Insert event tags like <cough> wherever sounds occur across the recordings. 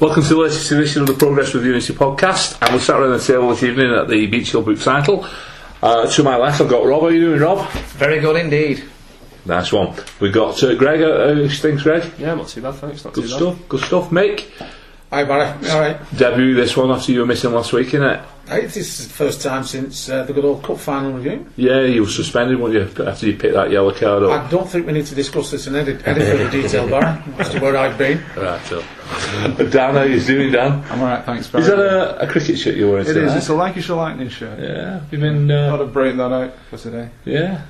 Welcome to the latest edition of the Progress with Unity podcast. And we're sat around the table this evening at the Beach Hill Book Cycle. Uh, to my left, I've got Rob. How are you doing, Rob? Very good indeed. Nice one. We've got uh, Greg. Uh, things, Greg? Yeah, not too bad, thanks. Not Good too stuff. Good stuff. Mick, Hi Barry. All right. debut this one after you were missing last week, innit? Hey, this is the first time since uh, the good old cup final review. Yeah, you were suspended, weren't you, after you picked that yellow card up? I don't think we need to discuss this in any, any further detail, Barry, as to where I've been. <laughs> Right, so. <laughs> Dan, how you doing, Dan? I'm alright, thanks. Barry. Is that a, a cricket shirt you're wearing It today? is. It's a Lancashire Lightning shirt. Yeah, you've been, I'd uh, have break that out for today. yeah.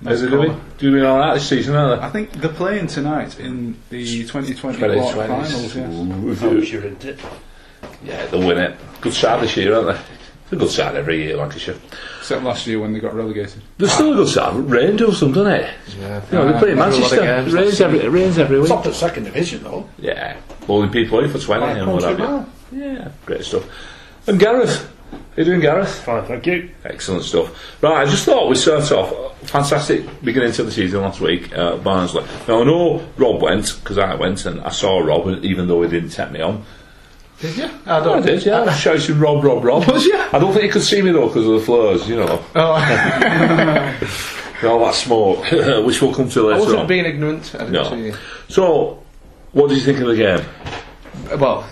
Nice How's it colour. doing? Doing alright this season, aren't I think they're playing tonight in the 2020 they? quarter finals. Yes. Oh, sure, isn't it? Yeah, they'll win it. Good side this year, aren't they? It's a good side every year, Lancashire. Except last year when they got relegated. They're still a good side. Rain does them, eh? doesn't it? Yeah. You know, they play in Never a lot of Manchester. It rains every, it rains every week. Top at second division, though. Yeah, holding people in for 20 and what have you. Yeah, great stuff. And Gareth. How you doing, Gareth? Fine, thank you. Excellent stuff. Right, I just thought we'd start off. Fantastic beginning to the season last week, uh, Barnsley. Now, I know Rob went, because I went and I saw Rob, even though he didn't take me on. Did you? I did, yeah. <laughs> I shouted Rob, Rob, Rob. Was you? I don't think he could see me though because of the flares, you know. Oh, <laughs> <laughs> All that smoke, which we'll come to I later wasn't on. being ignorant. I didn't No. see you. So, what did you think of the game? Well,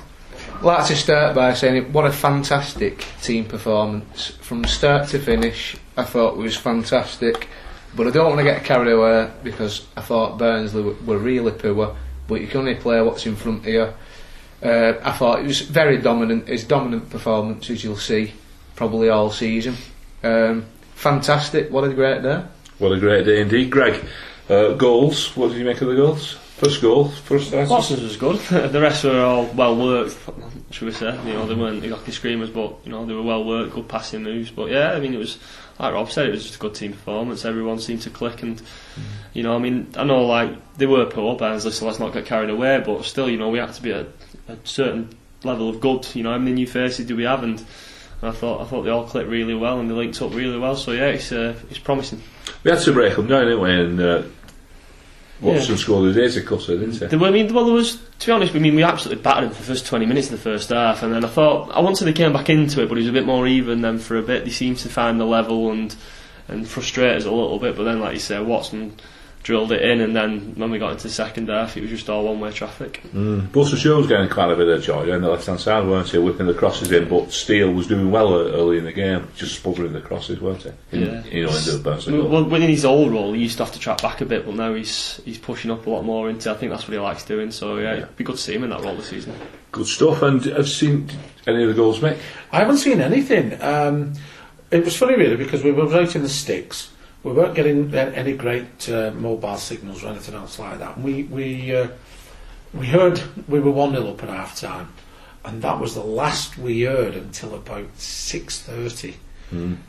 like to start by saying what a fantastic team performance from start to finish. I thought it was fantastic, but I don't want to get carried away because I thought Barnsley were, were really poor. But you can only play what's in front of you. Uh, I thought it was very dominant. His dominant performance, as you'll see, probably all season. Um, fantastic! What a great day. What a great day indeed, Greg. Uh, goals. What did you make of the goals? First goal, first start. Watson's was good. <laughs> the rest were all well worked, should we say? You know, they weren't exactly screamers, but you know they were well worked, good passing moves. But yeah, I mean it was like Rob said, it was just a good team performance. Everyone seemed to click, and you know, I mean, I know like they were poor Barnsley, so let's not get carried away. But still, you know, we had to be at a certain level of good. You know, how many new faces do we have? And, and I thought I thought they all clicked really well and they linked up really well. So yeah, it's uh, it's promising. We had to break them down, didn't we? And uh, Watson Yeah. scored the daisy cutter, didn't he? There were, I mean, well, there was. To be honest, I mean, we absolutely battered them for the first twenty minutes of the first half, and then I thought I wanted they came back into it, but it was a bit more even then for a bit. They seemed to find the level and and frustrate us a little bit, but then, like you said, Watson drilled it in, and then when we got into the second half, it was just all one-way traffic. Mm. Buster Shaw was getting quite a bit of joy on the left hand side, weren't he? Whipping the crosses in, but Steele was doing well early in the game, just sputtering the crosses, weren't he? In, Yeah. You know, into the Burnsley. Well, when in his old role, he used to have to track back a bit, but now he's he's pushing up a lot more into. I think that's what he likes doing. So yeah, it'd be good to see him in that role this season. Good stuff. And I've seen any of the goals, Mick? I haven't seen anything. Um, it was funny, really, because we were right in the sticks. We weren't getting any great uh, mobile signals or anything else like that. And we we uh, we heard we were one 0 up at half time, and that was the last we heard until about six thirty.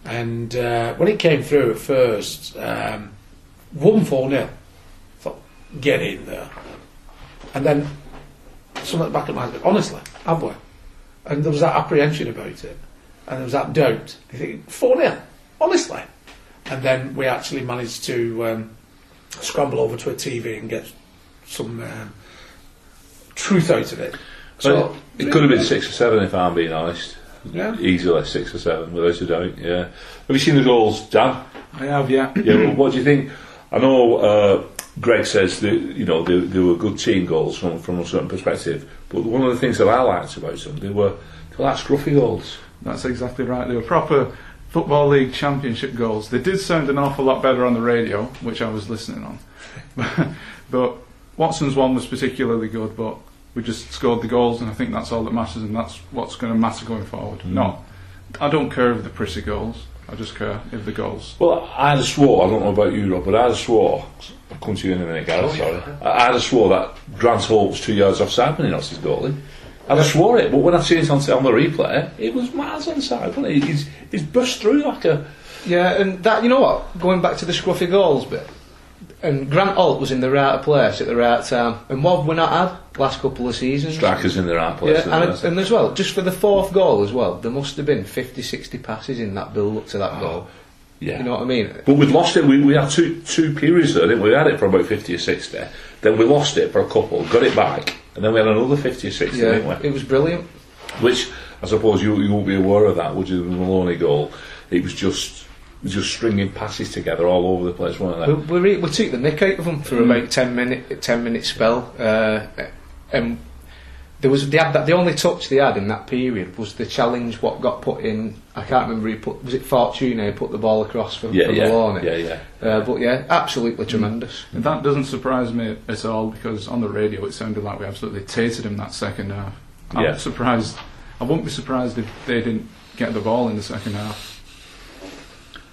And uh, when it came through at first, um, one four 0 Thought, get in there, and then something at the back of my head. Honestly, have we? And there was that apprehension about it, and there was that doubt. You think four 0 honestly, and then we actually managed to um, scramble over to a TV and get some um, truth out of it. So it could have been six or seven, if I'm being honest. Yeah. Easily six or seven, without a doubt. Yeah. Have you seen the goals, Dan? I have, yeah. Yeah. well, what do you think? I know uh, Greg says that you know they, they were good team goals from from a certain perspective, but one of the things that I liked about them, they were they were like scruffy goals. That's exactly right. They were proper Football League Championship goals. They did sound an awful lot better on the radio, which I was listening on. <laughs> but Watson's one was particularly good, but we just scored the goals, and I think that's all that matters, and that's what's going to matter going forward. Hmm. No, I don't care if the pretty goals. I just care if the goals. Well, I'd have swore, I don't know about you, Rob, but I'd have swore, I'll come to you in a minute, Gareth, oh, sorry. I'd have swore that Grant Holt was two yards offside when he lost his goal I'd have swore it, but when I seen it on, on the replay, it was miles inside, wasn't it? He's, he's burst through like a. Yeah, and that you know what? Going back to the scruffy goals bit, and Grant Holt was in the right place at the right time, and what have we not had last couple of seasons? Strikers in the right place. Yeah, and, and as well, just for the fourth goal as well, there must have been 50, 60 passes in that build up to that goal. Yeah. You know what I mean? But we'd lost it. We, we had two two periods there, didn't we? We had it for about fifty or sixty. Then we lost it for a couple, got it back, and then we had another 50 or 60, Yeah, didn't we? it was brilliant. Which I suppose you you won't be aware of that, would you? The Maloney goal, it was just just stringing passes together all over the place, weren't they? We, we, we took the nick out of them for Mm. about ten minute ten minute spell, uh, and there was they had that, the only touch they had in that period was the challenge. What got put in? I can't remember. Who put was it Fortuné who put the ball across for, yeah, for yeah, Maloney? yeah, yeah. Uh, but yeah, absolutely tremendous. And that doesn't surprise me at all because on the radio it sounded like we absolutely tated him that second half. I'm Yeah. surprised. I wouldn't be surprised if they didn't get the ball in the second half.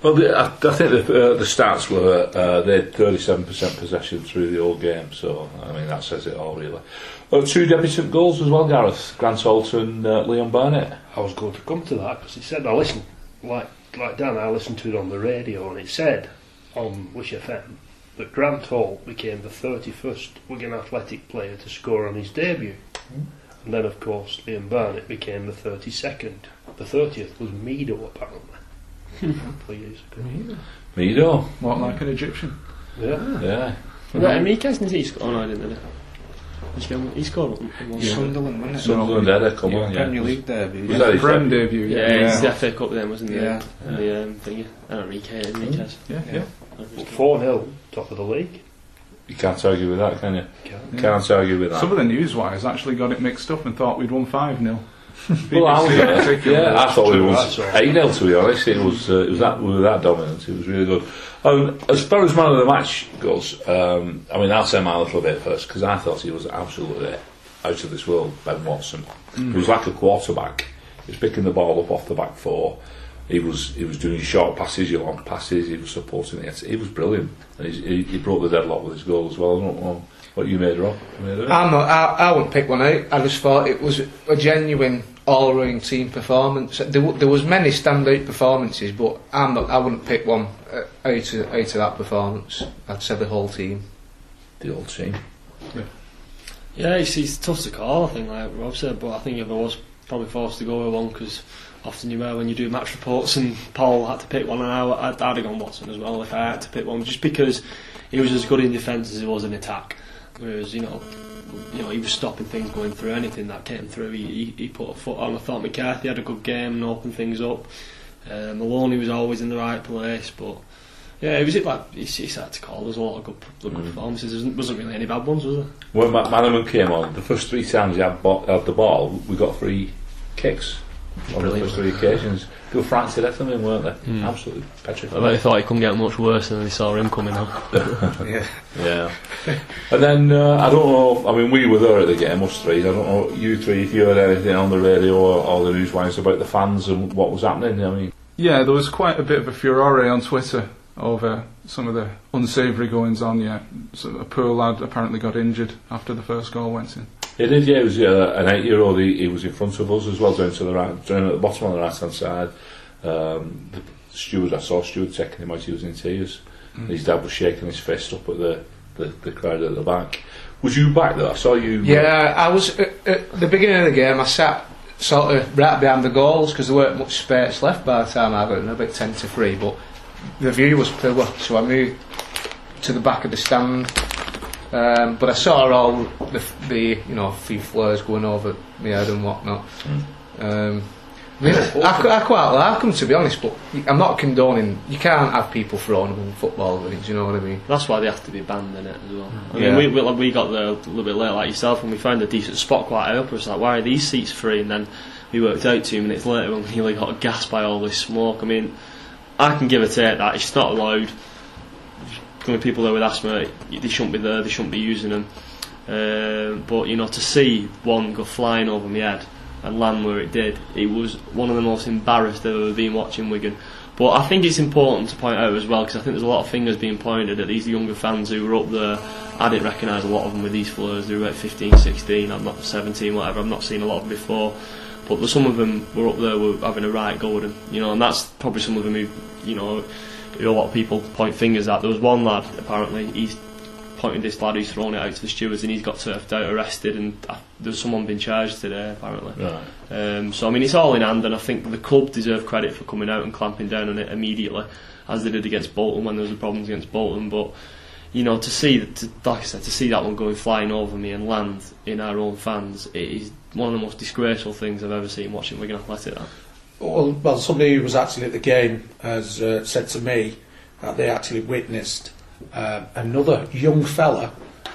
Well, the, I, I think the, uh, the stats were uh, they had 37% possession through the whole game, so I mean that says it all really. Uh, two debutant goals as well, Gareth Grant Holt and uh, Leon Barnett. I was going to come to that because he said I listened like like Dan. I listened to it on the radio and it said on Wish FM that Grant Holt became the 31st Wigan Athletic player to score on his debut, and then of course Liam Barnett became the 32nd. The 30th was Mido apparently. a couple of years ago. Mido, What like an Egyptian? Yeah. yeah. Was that Henríquez? Did he score? Oh, no, I didn't. Did he? Which game? He scored one. one. Yeah. Sunderland, wasn't it? Sunderland header, come yeah, on, yeah. Premier League debut. Was yeah. that his Prem debut? debut. Yeah, Yeah, the FA Cup then, wasn't it? Yeah. And the um, thingy. I don't know, Enrique, Henríquez. yeah, yeah. But 4 0, top of the league. You can't argue with that, can you? Can't. Can't argue with that. Some of the newswires actually got it mixed up and thought we'd won five 0 <laughs> Well, I, was, yeah, I thought it was eight 0 to be honest. It was uh, it was that we were that dominant. It was really good. Um, as far as man of the match goes, um, I mean I'll say my little bit first because I thought he was absolutely out of this world. Ben Watson, he was like a quarterback. He was picking the ball up off the back four. He was he was doing short passes, long passes. He was supporting it. He was brilliant. And he, he broke the deadlock with his goal as well. I don't know what you made, Rob. Made I, I wouldn't pick one out. I just thought it was a genuine all-round team performance. There, w- there was many standout performances, but I'm not. I wouldn't pick one uh, out of out of that performance. I'd say the whole team. the old team. Yeah, it's, it's tough to call, I think, like Rob said, but I think if I was probably forced to go with one, because often you were when you do match reports and Paul had to pick one, and I, I'd, I'd have gone Watson as well if I had to pick one, just because he was as good in defence as he was in attack. Whereas, you know, you know, he was stopping things going through anything that came through. He, he, he put a foot on. I thought McArthur had a good game and opened things up. Uh, Maloney was always in the right place, but yeah, it was it like it's, it's hard to call. There's a lot of good, good Mm. performances. There wasn't, really any bad ones, was there? When Ma- Manaman came on, the first three times he had, bo- had the ball, we got three kicks on the first three occasions. They were frightened to him, weren't they? Absolutely I bet they thought it couldn't get much worse than they saw him coming out. <laughs> Yeah. Yeah. and then, uh, I don't know, I mean, we were there at the game, us three. I don't know, you three, if you heard anything on the radio or, or the newswires about the fans and what was happening. I mean, Yeah, there was quite a bit of a furore on Twitter over some of the unsavoury goings on. Yeah, so a poor lad apparently got injured after the first goal went in. It did, yeah, it was uh, an eight year old, he, he was in front of us as well, down to the right, down at the bottom on the right hand side. Um, the steward, I saw steward taking him out, he was in tears. His dad was shaking his fist up at the, the, the crowd at the back. Was you back there? I saw you. Yeah, I was at, at the beginning of the game. I sat sort of right behind the goals because there weren't much space left by the time I got in, about ten to three. But the view was poor, so I moved to the back of the stand. Um, but I saw all the, the you know few flares going over my head and whatnot. Um, I, mean, I, I quite like them to be honest, but I'm not condoning. You can't have people throwing them in football rings. You know what I mean? That's why they have to be banned in it as well. I Yeah. mean, we, we, we got there a little bit late, like yourself, and we found a decent spot quite high up. It was like, why are these seats free? And then we worked out two minutes later when we nearly got gassed by all this smoke. I mean, I can give a take that it's not allowed. To people there with asthma, they shouldn't be there. They shouldn't be using them. Um, but you know, to see one go flying over my head and land where it did, it was one of the most embarrassed I've ever been watching Wigan. But I think it's important to point out as well because I think there's a lot of fingers being pointed at these younger fans who were up there. I didn't recognise a lot of them with these flares. They were about 15, 16, I'm not 17, whatever. I've not seen a lot of them before. But some of them were up there were having a right go at them, you know, and that's probably some of them who, you know, who a lot of people point fingers at. There was one lad apparently he's pointing this lad who's thrown it out to the stewards and he's got turfed out, arrested, and uh, there's someone been charged today apparently. Right. Um, so I mean, it's all in hand, and I think the club deserve credit for coming out and clamping down on it immediately, as they did against Bolton when there was the problems against Bolton. But you know, to see to, like I said, to see that one going flying over me and land in our own fans, it is one of the most disgraceful things I've ever seen watching Wigan Athletic. That. Well, well, somebody who was actually at the game has uh, said to me that they actually witnessed uh, another young fella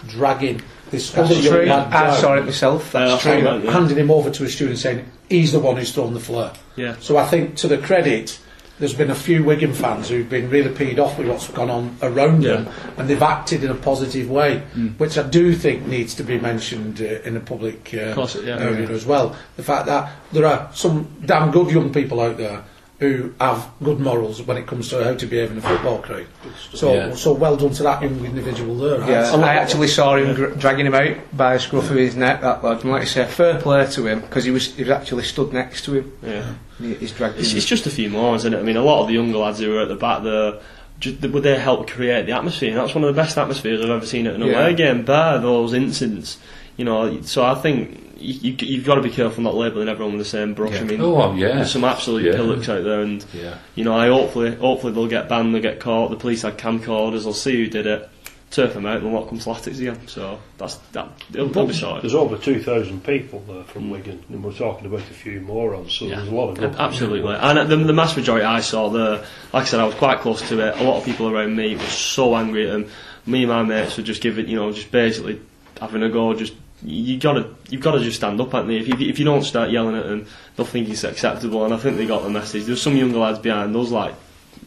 dragging this other young lad I saw it myself. That's Yeah, true. saw that, yeah. handing him over to a student saying he's the one who's thrown the flare. Yeah. So I think to the credit, there's been a few Wigan fans who've been really peed off with what's gone on around Yeah. them, and they've acted in a positive way, which I do think needs to be mentioned uh, in a public uh, Of course, yeah. area as well. The fact that there are some damn good young people out there who have good morals when it comes to how to behave in a football crowd. So, Yeah. so well done to that young individual there. Yeah, I'd- I actually saw him gr- dragging him out by the scruff of his neck. That lad, and like I say, fair play to him because he was he was actually stood next to him. Yeah. He, he's dragged It's, it's just a few more, isn't it? I mean, a lot of the younger lads who were at the back there, just, they, they helped create the atmosphere. And that's one of the best atmospheres I've ever seen at an Yeah. away game, bar those incidents. You know, so I think you, you, you've got to be careful not labelling everyone with the same brush. Yeah. I mean, Oh, yeah. there's some absolute Yeah. pillocks out there, and Yeah. you know, I hopefully, hopefully they'll get banned, they'll get caught. The police had camcorders, they'll see who did it, turf them out, and lock them to latics again. So that's that. It'll, it'll be sorted. There's over 2,000 people there from Wigan, and we're talking about a few more on, so Yeah. there's a lot of Absolutely, and uh, the, the mass majority I saw there, like I said, I was quite close to it. A lot of people around me were so angry at them. Me and my mates were just giving, you know, just basically having a go. Just you gotta, you've got to just stand up, at me. If you, if you don't start yelling at them, they'll think it's acceptable. And I think they got the message. There's some younger lads behind those like,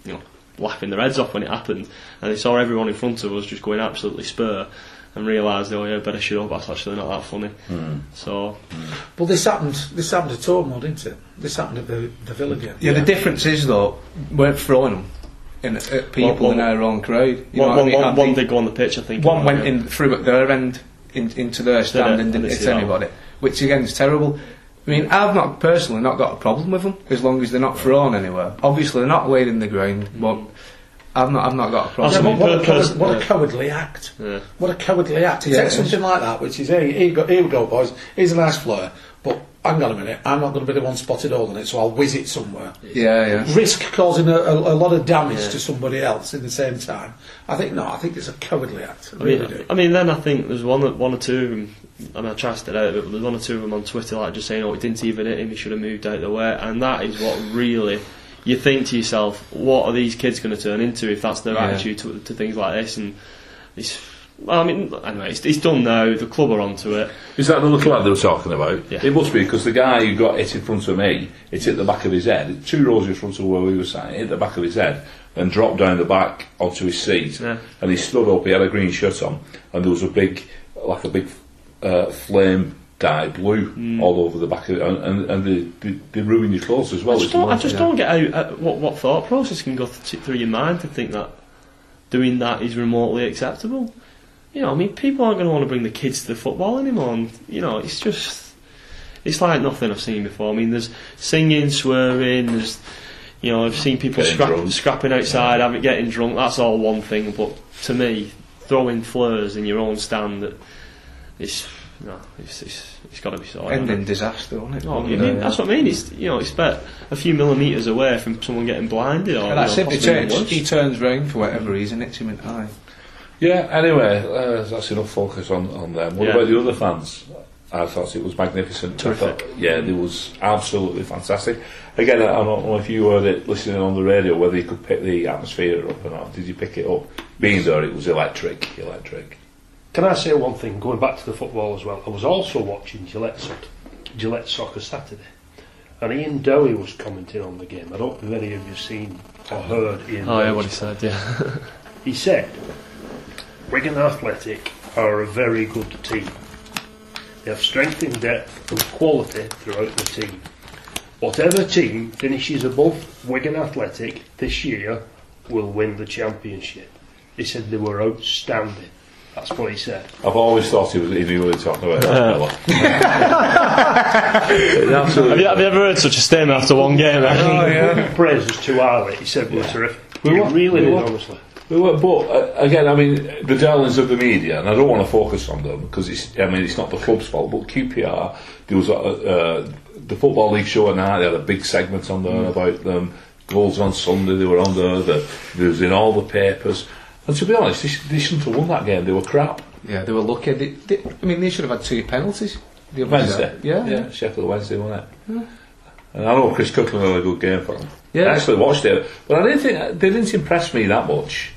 you know, laughing their heads off when it happened, and they saw everyone in front of us just going absolutely spur. And realised, oh yeah, better shut up. That's actually not that funny. Hmm. So hmm. Well, this happened. This happened at Turf Moor, didn't it? This happened at the the Villa game. yeah, the difference is though, we're throwing them in, at people Well, in well, our own crowd. You know one, I mean? one- one- one did go on the pitch, I think. one went yeah. in through at their end in, into their stand it? and didn't didn't hit anybody, which again is terrible. I mean, I've not personally not got a problem with them as long as they're not thrown anywhere. Obviously, they're not laid in the ground, mm. but I've not I've not got a problem. but what, a coward, what a cowardly act. Yeah. What a cowardly act. To Yeah, Take something like that, which is, hey, here you go, here we go, boys, here's a nice flare, but hang on a minute, I'm not going to be the one spotted hole in it, so I'll whiz it somewhere. Yeah, yeah. Risk causing a, a, a lot of damage to somebody else in the same time. I think, no, I think it's a cowardly act. I I really mean, do. I mean, then I think there's one, one or two of them. I mean, I tried to stay out of it, but there's one or two of them on Twitter like just saying, "Oh, it didn't even hit him. He should have moved out of the way." And that is what really you think to yourself: What are these kids going to turn into if that's their Yeah. attitude to, to things like this? And it's, well, I mean, anyway, it's, it's done now. The club are onto it. Is that the little lad they were talking about? Yeah. It must be because the guy who got hit in front of me, it hit the back of his head. Two rows in front of where we were sat, it hit the back of his head and dropped down the back onto his seat. Yeah. And he stood up. He had a green shirt on, and there was a big, like a big uh, flame dye blue Mm. all over the back of it, and, and, and they, they, they ruin your clothes as well. I just don't, I just don't get how, uh, what, what thought process can go th- through your mind to think that doing that is remotely acceptable. You know, I mean, people aren't going to want to bring the kids to the football anymore. And, you know, it's just, it's like nothing I've seen before. I mean, there's singing, swearing, there's, you know, I've seen people scrap, scrapping outside, having getting drunk. That's all one thing, but to me, throwing flares in your own stand, that it's, no, it's, it's, it's got to be sorted. Ending disaster, wasn't it? Oh, I mean, that's what I mean. It's you know, it's about a few millimetres away from someone getting blinded or And that's you know, it. He turns, worse. he turns round for whatever reason, hits him in the eye. Yeah, anyway, uh, that's enough focus on, on them. What Yeah. about the other fans? I thought it was magnificent. I thought- yeah, it was absolutely fantastic. Again, I I don't know if you heard it listening on the radio, whether you could pick the atmosphere up or not. Did you pick it up? Being there, it was electric, electric. Can I say one thing, going back to the football as well? I was also watching Gillette, Soc- Gillette Soccer Saturday, and Ian Dowie was commenting on the game. I don't know if any of you have seen or heard Ian Oh yeah, Dowie's what he said. Yeah. <laughs> He said, Wigan Athletic are a very good team. They have strength in depth and quality throughout the team. Whatever team finishes above Wigan Athletic this year will win the championship. He said they were outstanding. That's what he said. I've always thought he was he knew what he was talking about. that fella. <laughs> have, you, have you ever heard such a statement after one game? Oh, yeah. <laughs> Praise was too highly. He said we were terrific. We We were- really we did, were. honestly. We were- But uh, again, I mean, the darlings of the media, and I don't want to focus on them because it's. I mean, it's not the club's fault. But QPR, there was a, uh, the football league show at night. They had a big segment on there about them. Goals on Sunday, they were on there. The, they was in all the papers. And to be honest, they, sh- they shouldn't have won that game. They were crap. Yeah, they were lucky. They, they, I mean, they should have had two penalties. The other Wednesday. side. Yeah, yeah, Sheffield Wednesday, wasn't it? And I know Chris Kirkland had a good game for them. Yeah. I actually watched it, but I didn't think they didn't impress me that much.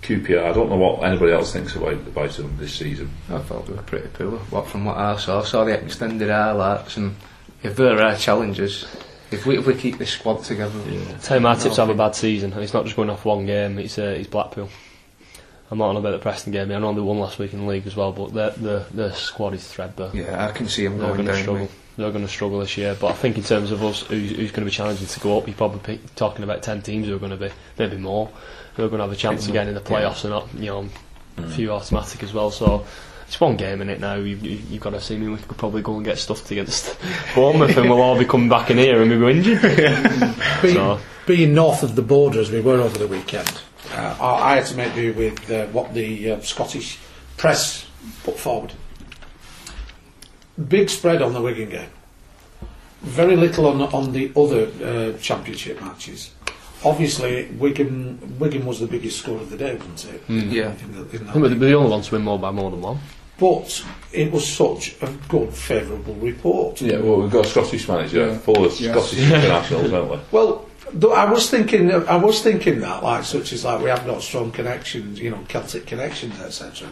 QPR. I don't know what anybody else thinks about about them this season. I thought they were pretty poor. What from what I saw, I saw the extended highlights, and if there are challenges, if we if we keep this squad together, Tell you my tips have a bad season, and it's not just going off one game. It's uh, it's Blackpool. I'm not on about the Preston game. I know they won last week in the league as well, but the the the squad is threadbare. yeah, I can see them They're going going to struggle. with- They're going to struggle this year. But I think in terms of us, who's, who's going to be challenging to go up, you're probably pick, talking about ten teams who are going to be maybe more who are going to have a chance again in the playoffs and not you know a mm. few automatic as well. So. It's one game in it now. You, you, you've got to see me. We could probably go and get stuffed against <laughs> Bournemouth, and we'll all be coming back in here and we'll be injured. <laughs> Being, So- being north of the border as we were over the weekend, I, I had to make do with uh, what the uh, Scottish press put forward. Big spread on the Wigan game. Very little on on the other uh, championship matches. Obviously, Wigan Wigan was the biggest score of the day, wasn't it? Yeah. In the, in that the only ones to win more by more than one. But it was such a good, favourable report. Yeah, well, we've got a Scottish manager, Yeah. full of Yes. Scottish internationals, haven't we? Well, though I was thinking, I was thinking that, like, such as like we have got strong connections, you know, Celtic connections, etc.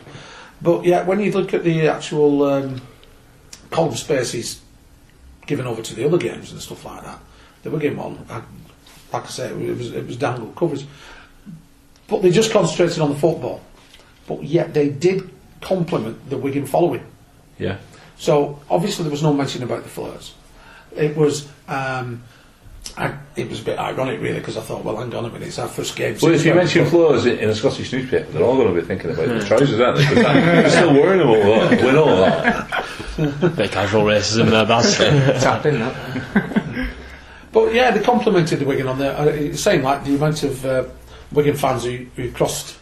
But yeah, when you look at the actual um, column spaces given over to the other games and stuff like that, the Wigan one, I, like I say, it was it was dangle coverage. But they just concentrated on the football. But yet they did compliment the Wigan following. Yeah. So obviously there was no mention about the flirts. It was um, I, it was a bit ironic really because I thought, well, hang on a minute, it's our first game. Well, if you mention floors in, in a Scottish newspaper, they're all going to be thinking about the <laughs> trousers, aren't they? 'Cause that- they're still wearing them all that. <laughs> We know that. Bit casual racism there, Baz. <laughs> Tap in that. But yeah, they complimented the Wigan on the uh, saying like the amount of uh, Wigan fans who, who crossed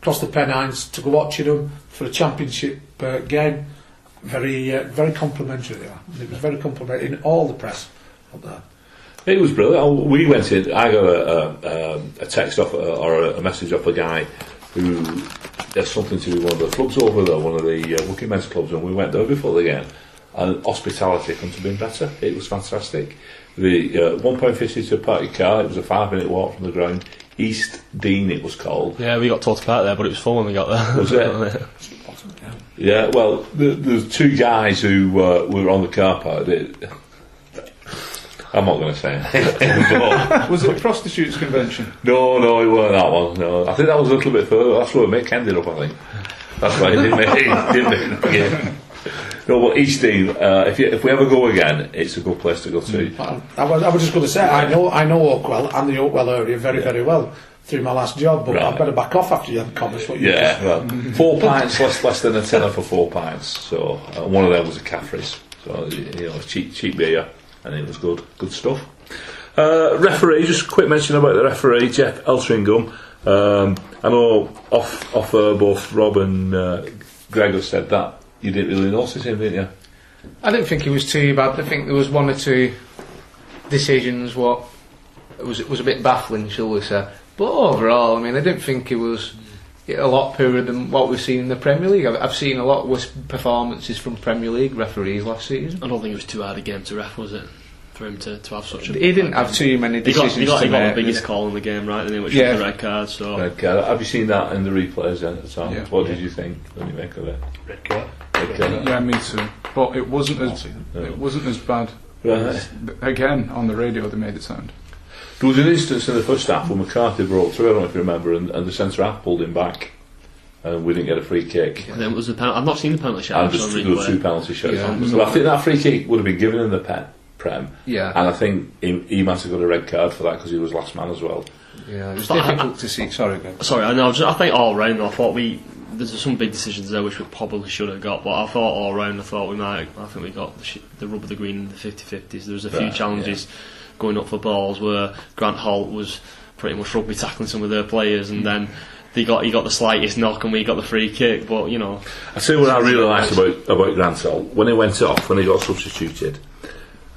crossed the Pennines to go watching them for a championship uh, game. Very uh, very complimentary they are. It was very complimentary in all the press. Up there. It was brilliant. Oh, We went in. I got a, a, a text off a, or a, a message off a guy who has something to do with one of the clubs over there, one of the uh, working men's clubs, and we went there before the game. And hospitality couldn't have been better. It was fantastic. The uh, one pound fifty to a party car. It was a five minute walk from the ground. East Dean, it was called. yeah, we got told to park there, but it was full when we got there. Was it? <laughs> Yeah. Well, the, there's two guys who uh, were on the car park. They, I'm not going to say anything. <laughs> Was it a prostitutes convention? No, no, it weren't that one. No, I think that was a little bit further. That's where Mick ended up. I think that's why he didn't make, <laughs> didn't make game. No, but East Dean, uh, if you, if we ever go again, it's a good place to go to. I, I was, I was just going to say I know I know Oakwell and the Oakwell area very very well through my last job, but I Right. better back off after you had comments. What you Yeah, well, four pints less less than a tenner for four pints. So uh, one of them was a Caffrey's. So you know, cheap cheap beer, and it was good, good stuff. Uh, referee, just a quick mention about the referee, Geoff Eltringham. Um, I know off off uh, both Rob and uh, Greg have said that you didn't really notice him, didn't you? I didn't think it was too bad. I think there was one or two decisions what was was a bit baffling, shall we say. But overall, I mean, I didn't think it was a lot poorer than what we've seen in the Premier League. I've, I've seen a lot worse performances from Premier League referees last season. I don't think it was too hard a game to ref, was it? For him to, to have such a. He didn't have too many He got, decisions he got, to he got make. the biggest call in the game, right? And which Yeah. was the red card. So Red card. Have you seen that in the replays then at the time? Yeah. What did you think when you make of it? Red card. Red card. Yeah, me too. But it wasn't as it wasn't as bad. Right. Again, on the radio, they made it sound. There was an instance in the first half when McArthur broke through, I don't know if you remember, and, and the centre half pulled him back, and we didn't get a free kick. And then was the pen- I've not seen the penalty shot. And just there were two penalty shots. Yeah. So I think that free kick would have been given in the pe- Prem, Yeah, and I think he, he might have got a red card for that because he was last man as well. yeah, it was But I- difficult to see. Sorry, Greg. Sorry, I know. Just, I think all round, I thought we there's some big decisions there which we probably should have got, but I thought all round, I thought we might. I think we got the, sh- the rub of the green in the 50-50s. There was a few Right, challenges going up for balls where Grant Holt was pretty much rugby tackling some of their players, and then. They got he got the slightest knock and we got the free kick, but you know I tell you what I really liked about about Grant Holt when he went off when he got substituted.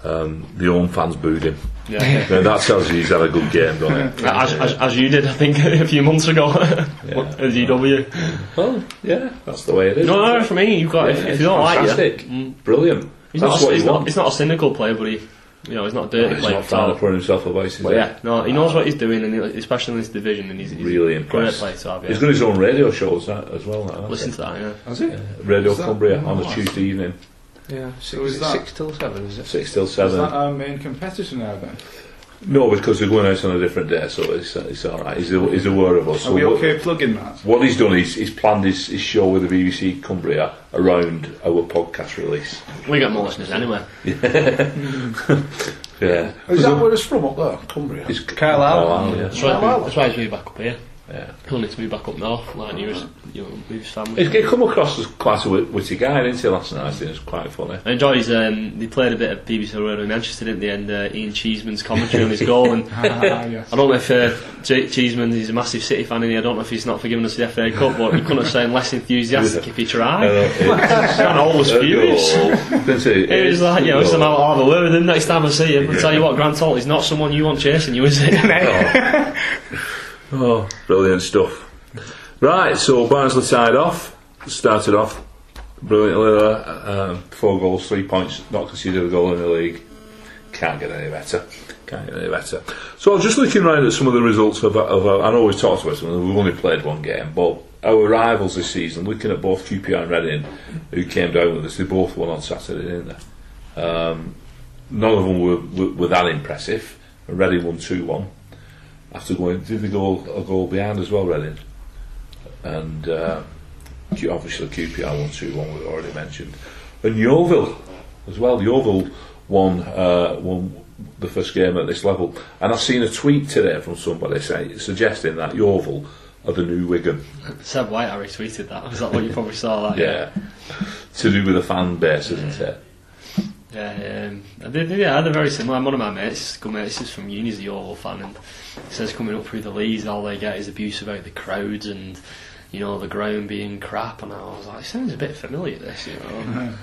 Um, the home fans booed him. Yeah. Now, that tells you he's had a good game, doesn't it? <laughs> As, as, as you did, I think, <laughs> a few months ago <laughs> at GW. Well, yeah, that's the way it is. No, isn't no, for me, you've got Yeah, if, if you don't like fantastic. you, mm, Brilliant. he's that's not, a, what he's, not, he's not a cynical player, but he, you know, he's not a dirty He's player. not at trying all. to put himself above his But yeah, no, he knows what he's doing, and he, especially in this division, and he's, he's Really a great impressed. player to have. He's Yeah. got his own radio shows now, as well. Now, hasn't Listen he? to that, yeah. Has it? Radio that- Cumbria on a Tuesday evening, Yeah, So is six, that- six till seven, is it? six till seven? Is seven. that our main competitor now then? No, because they're going out on a different day, so it's, it's all right. He's, he's aware of us. Are So we what- okay plugging that? What he's done is he's planned his, his show with the BBC Cumbria around our podcast release. We get more listeners anyway. <laughs> Yeah. Is that where it's from up there, Cumbria? It's Carlisle. Carlisle, yeah. That's why, that's why he's moved back up here. Yeah. He'll need to move back up north, like he was, you know, with his family. He's he come across as quite a wit- witty guy, didn't he, last night? It was quite funny. I enjoyed his. Um, they played a bit of BBC Radio Manchester at the end. Uh, Ian Cheeseman's commentary on his goal, and <laughs> Ah, yes. I don't know if uh, Ch- Cheeseman he's a massive City fan, and I don't know if he's not forgiven us the FA Cup, but he couldn't have sounded less enthusiastic if he tried. Uh, And all was furious. Didn't he? It was like, you know, it's about I'll have a word with him next time I see him. I'll tell you what, Grant Holt is not someone you want chasing you, is it? <laughs> <laughs> Oh, brilliant stuff. Right, so Barnsley side off, started off brilliantly there. Um, four goals, three points, not considered a goal in the league. Can't get any better. Can't get any better. So I was just looking around at some of the results of, of I know we've talked about some we've only played one game, but our rivals this season, looking at both QPR and Reading, who came down with us, they both won on Saturday, didn't they? Um, none of them were, were, were that impressive. Reading won 2 1 after going, did they go a goal behind as well, Reading? And uh, obviously QPR won 2 1, we've already mentioned. And Yeovil as well. Yeovil won, uh, won the first game at this level. And I've seen a tweet today from somebody say, suggesting that Yeovil are the new Wigan. Seb White, I retweeted that. <laughs> Was that what you probably saw? That? Yeah. to do with the fan base, isn't it? Yeah, um, they, they, yeah, they're very similar. One of my mates, good mates, is from uni, he's a Yeovil fan, and he says coming up through the leagues, all they get is abuse about the crowds and you know the ground being crap. And I was like, sounds a bit familiar, this, you know.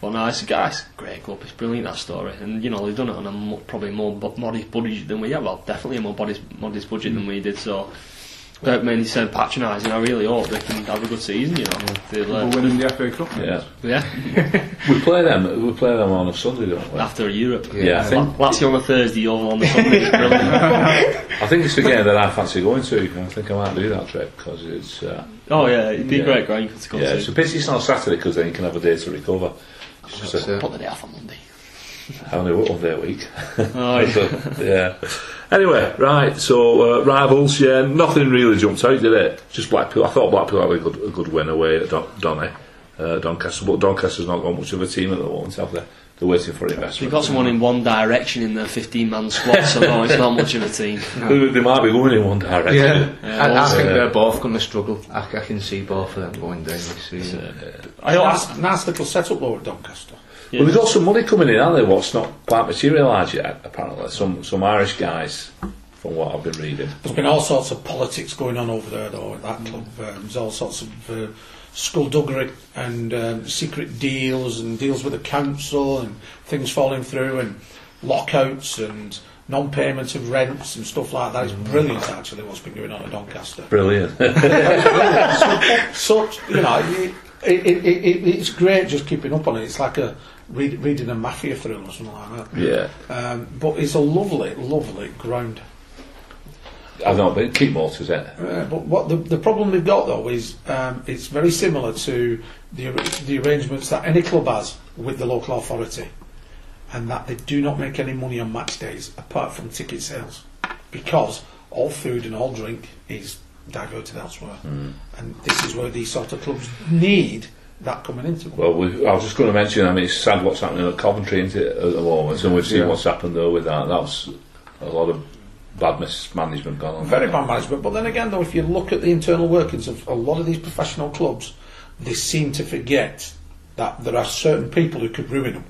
But no, it's a guys, great club. It's brilliant that story, and you know they've done it on a mo- probably more bo- modest budget than we. Yeah, well, definitely a more modest modest budget than we did. So. Don't mean sound patronising. I really hope they can have a good season. You know, They'll, uh, We're winning the FA Cup. Yeah. yeah. <laughs> We play them. We play them on a Sunday, don't we? After Europe, Yeah, I think La- Lazio on a Thursday, all on the Sunday. It's <laughs> brilliant. I think it's the game that I fancy going to. I think I might do that trip because it's uh, Oh yeah, it'd be Yeah. great ground to go yeah. to. It's a pity it's not Saturday because then you can have a day to recover. It's just a. Put the day off on Monday. Only one day a week. Oh, yeah. <laughs> So, yeah. Anyway, right. So uh, rivals, yeah. Nothing really jumped out, did it? Just Blackpool. I thought Blackpool had a good, a good win away at Don, Donny, uh, Doncaster, but Doncaster's not got much of a team at the moment, have they? They're waiting for investment. They've got someone in one direction in their 15 man squad, so no, it's not much of a team. <laughs> They, they might be going in one direction. Yeah, Yeah, I, I also- think they're both going to struggle. I, I can see both of them going down this season. I don't nice, nice little setup though at Doncaster. Well, they've got some money coming in, haven't they? What's not quite materialised yet, apparently. Some some Irish guys, from what I've been reading. There's been all sorts of politics going on over there though at that club. Um, there's all sorts of uh, skullduggery and um, secret deals and deals with the council and things falling through and lockouts and non-payment of rents and stuff like that. It's brilliant actually what's been going on at Doncaster. Brilliant. <laughs> so you know, it, it, it, it, it's great just keeping up on it. It's like a read, reading a mafia thriller or something like that. yeah. Um, but it's a lovely, lovely ground. I've not been. Keep is it? Uh, but what the, the problem we've got though is um, it's very similar to the the arrangements that any club has with the local authority, and that they do not make any money on match days apart from ticket sales, because all food and all drink is diverted elsewhere, and this is where these sort of clubs need that coming into them. Well, we, I was just going to mention. I mean, it's sad what's happening at Coventry isn't it, at the moment, and we've seen Yeah. what's happened there with that. That's a lot of bad mismanagement gone on. Very bad management. But then again, though, if you look at the internal workings of a lot of these professional clubs, they seem to forget that there are certain people who could ruin them.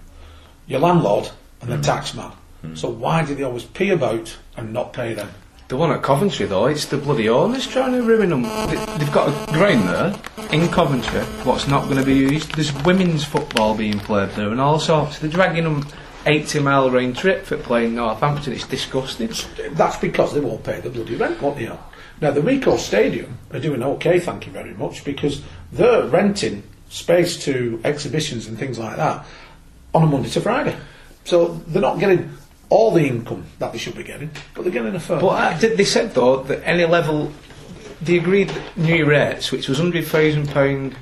Your landlord and the mm. taxman. Mm. So why do they always pay about and not pay them? The one at Coventry, though, it's the bloody owners trying to ruin them. They, they've got a ground there in Coventry, what's not going to be used. There's women's football being played there and all sorts. They're dragging them 80 mile round trip for playing Northampton. It's disgusting. That's because they won't pay the bloody rent, won't they? Now, the Ricoh Stadium are doing okay, thank you very much, because they're renting space to exhibitions and things like that on a Monday to Friday. So they're not getting all the income that they should be getting, but they're getting a fair. But uh, they said though that any level, they agreed new rates, which was hundred thousand pound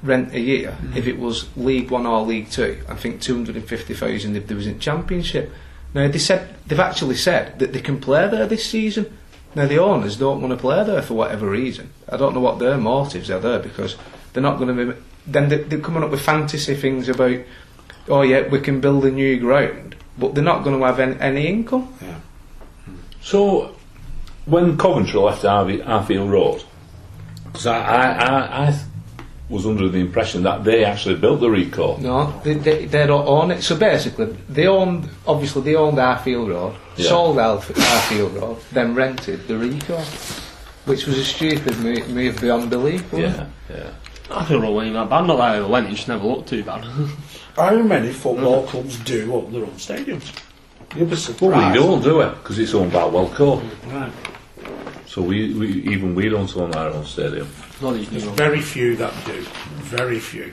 rent a year if it was League One or League Two. I think two hundred and fifty thousand if there was in Championship. Now they said they've actually said that they can play there this season. Now the owners don't want to play there for whatever reason. I don't know what their motives are there because they're not going to be. Then they're coming up with fantasy things about, oh yeah, we can build a new ground, but they're not going to have any, any income. So, when Coventry left Harvey, Highfield Road, because I, I, I, I was under the impression that they actually built the Ricoh. No, they, they, they don't own it. So basically, they owned, obviously, they owned Highfield Road, Yeah. sold Harf- Highfield Road, then rented the Ricoh, which was a stupid move, move beyond belief. wasn't Yeah, it? yeah. I feel wrong when that bad. Not that I ever went, it just never looked too bad. <laughs> How many football clubs do own their own stadiums? You'll be surprised. Well, we don't, do it Because it's owned by Whelco. Right. So we, we even we don't own our own stadium. There's very few that do. Very few.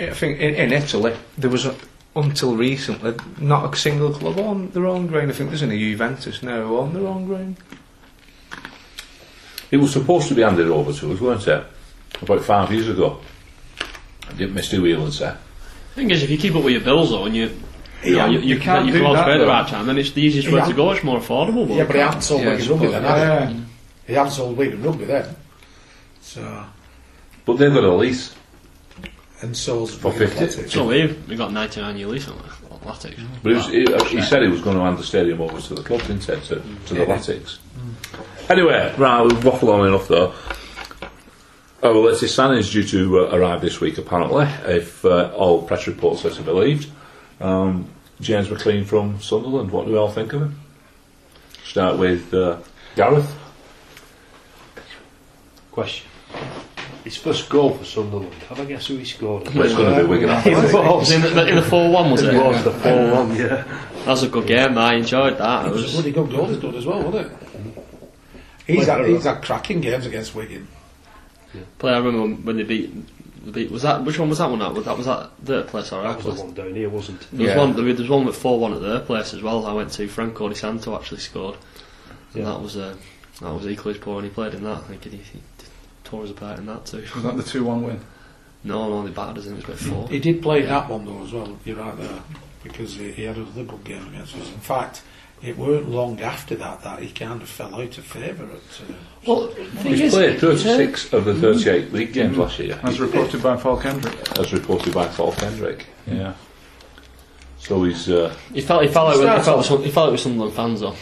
I think in, in Italy, there was, a, until recently, not a single club on their own ground. I think there's only Juventus now on own their own ground. It was supposed to be handed over to us, weren't it? About five years ago. I Didn't Mr. Whelan say? Thing is, if you keep up with your bills though, and you, you, know, you, you, you can't you do can always that, pay at the though. right time, then it's the easiest way to go. It's more affordable. Yeah, but he it hasn't sold Yeah, Wigan it's Rugby good. then, has he? He hasn't sold Wigan Rugby then. So, But they've got a lease. and so's For 50? So we've we got 99 year lease on Athletics. But it was, he, uh, he said he was going to hand the stadium over to the club, didn't he? To, to the Latics. Anyway, right, we've waffled on enough though. Oh, well, Alexis San is due to uh, arrive this week, apparently, if uh, all press reports are to be believed. Um, James McClean from Sunderland, what do we all think of him? Start with uh, Gareth. Question. His first goal for Sunderland. Have a guess who he scored? But it's going to be Wigan It was. in the, in the 4 1 was it? It was the 4 1, yeah. That was a good game. I enjoyed that. It It was a was, bloody good goal he's done as well, wasn't it? He's had, he's had cracking games against Wigan. Play. I remember when- when they beat. they beat was that which one was that one at? Was that was that their place or our That was place? the one down here, wasn't it? There was Yeah. one. There was one with four one at their place as well. I went to Franco Di Santo actually scored, and Yeah. that was uh, that was equally as poor. And he played in that. I think he, he tore us apart in that too. Was that the 2 1 win? No, no, they battered us and it was about four. He did play that one though as well. You're right there because he, he had another good game against us. In fact, it weren't long after that that he kind of fell out of favour at. Uh, Well, He's played 36 of the 38 league games last year, As reported by Paul Kendrick. as reported by Paul Kendrick. Yeah. So he's. Uh, He felt he felt like he Starts felt, with, some- he felt like with Sunderland fans though.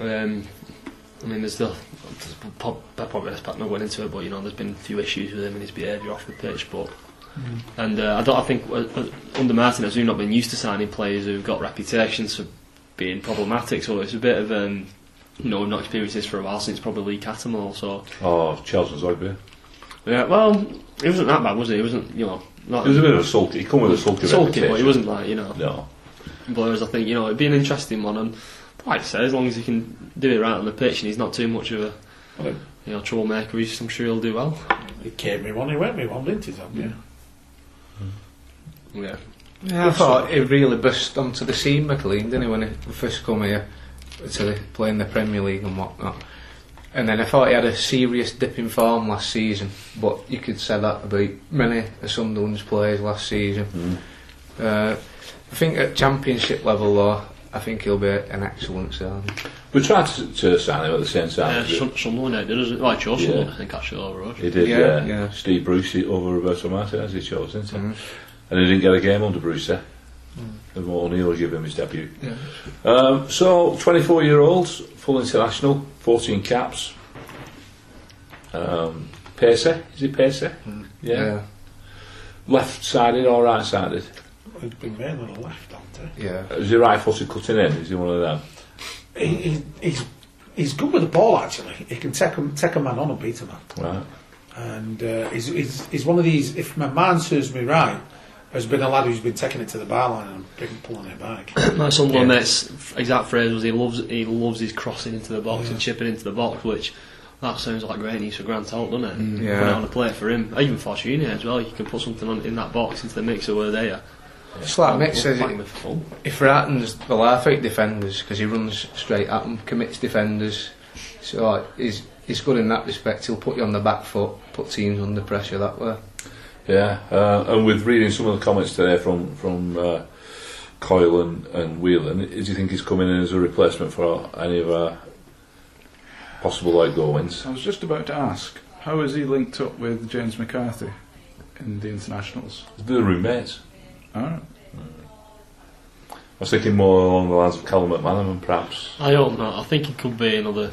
Um, I mean, there's still there's prob- probably best part not going into it, but you know, there's been a few issues with him and his behaviour off the pitch. But and uh, I don't. I think uh, uh, under Martinez, we've not been used to signing players who've got reputations for being problematic. So it's a bit of um, you know, we've not experienced this for a while since probably Lee Cattermole. So oh, Charles N'Zogbia. yeah, well, he wasn't that bad, was he? He wasn't, you know, not He was a bit of a sulky. He come with a sulky sulky, but he wasn't like you know. No. Whereas I think you know it'd be an interesting one, and like I say, as long as he can do it right on the pitch and he's not too much of a well, you know troublemaker, he's, I'm sure he'll do well. he came me one, he went me one, didn't he? Tom? Yeah. Yeah, Yeah, I thought he really burst onto the scene, McClean, didn't he, when he first come here to the, play in the Premier League and whatnot. And then I thought he had a serious dip in form last season, but you could say that about many of Sunderland's players last season. Uh, I think at Championship level, though, I think he'll be an excellent signing. We tried to, to sign him at the same time. yeah Sun- Sunderland did, isn't it? Like chose Yeah. Sunderland, I think actually over us. He did, Yeah, yeah. yeah. Steve Bruce over Roberto Martinez, he chose, didn't he? Mm. And he didn't get a game under Bruce, eh? And O'Neill gave him his debut. Yeah. Um, so, 24 year old, full international, 14 caps. Um, Pacey, is he Pacey? Yeah. Left sided or right sided? He's been mainly on the left, hasn't he? yeah. Is he right footed cutting in? Is he one of them? He, he, he's, he's good with the ball, actually. He can take a, take a man on and beat a man. Right. And uh, he's, he's, he's one of these, if my mind serves me right, There's been a lad who's been taking it to the bar line and bring- pulling it back. <clears throat> My son Yeah. mate's exact phrase was he loves he loves his crossing into the box Yeah. and chipping into the box, which that sounds like great news for Grant Holt, doesn't it? Mm, Put yeah. it on a plate for him, even for Junior as well. You can put something on in that box into the mixer where they are. It's like Mick says, it, if Ratton's the laugh at defenders because he runs straight at them, commits defenders. So like, he's he's good in that respect. He'll put you on the back foot, put teams under pressure that way. Yeah, uh, and with reading some of the comments today from from uh, Coyle and, and Whelan, do you think he's coming in as a replacement for any of our possible outgoings? I was just about to ask, how is he linked up with James McCarthy in the internationals? They're roommates. Alright. I was thinking more along the lines of Callum McManaman, perhaps. I hope not. know. I think he could be another.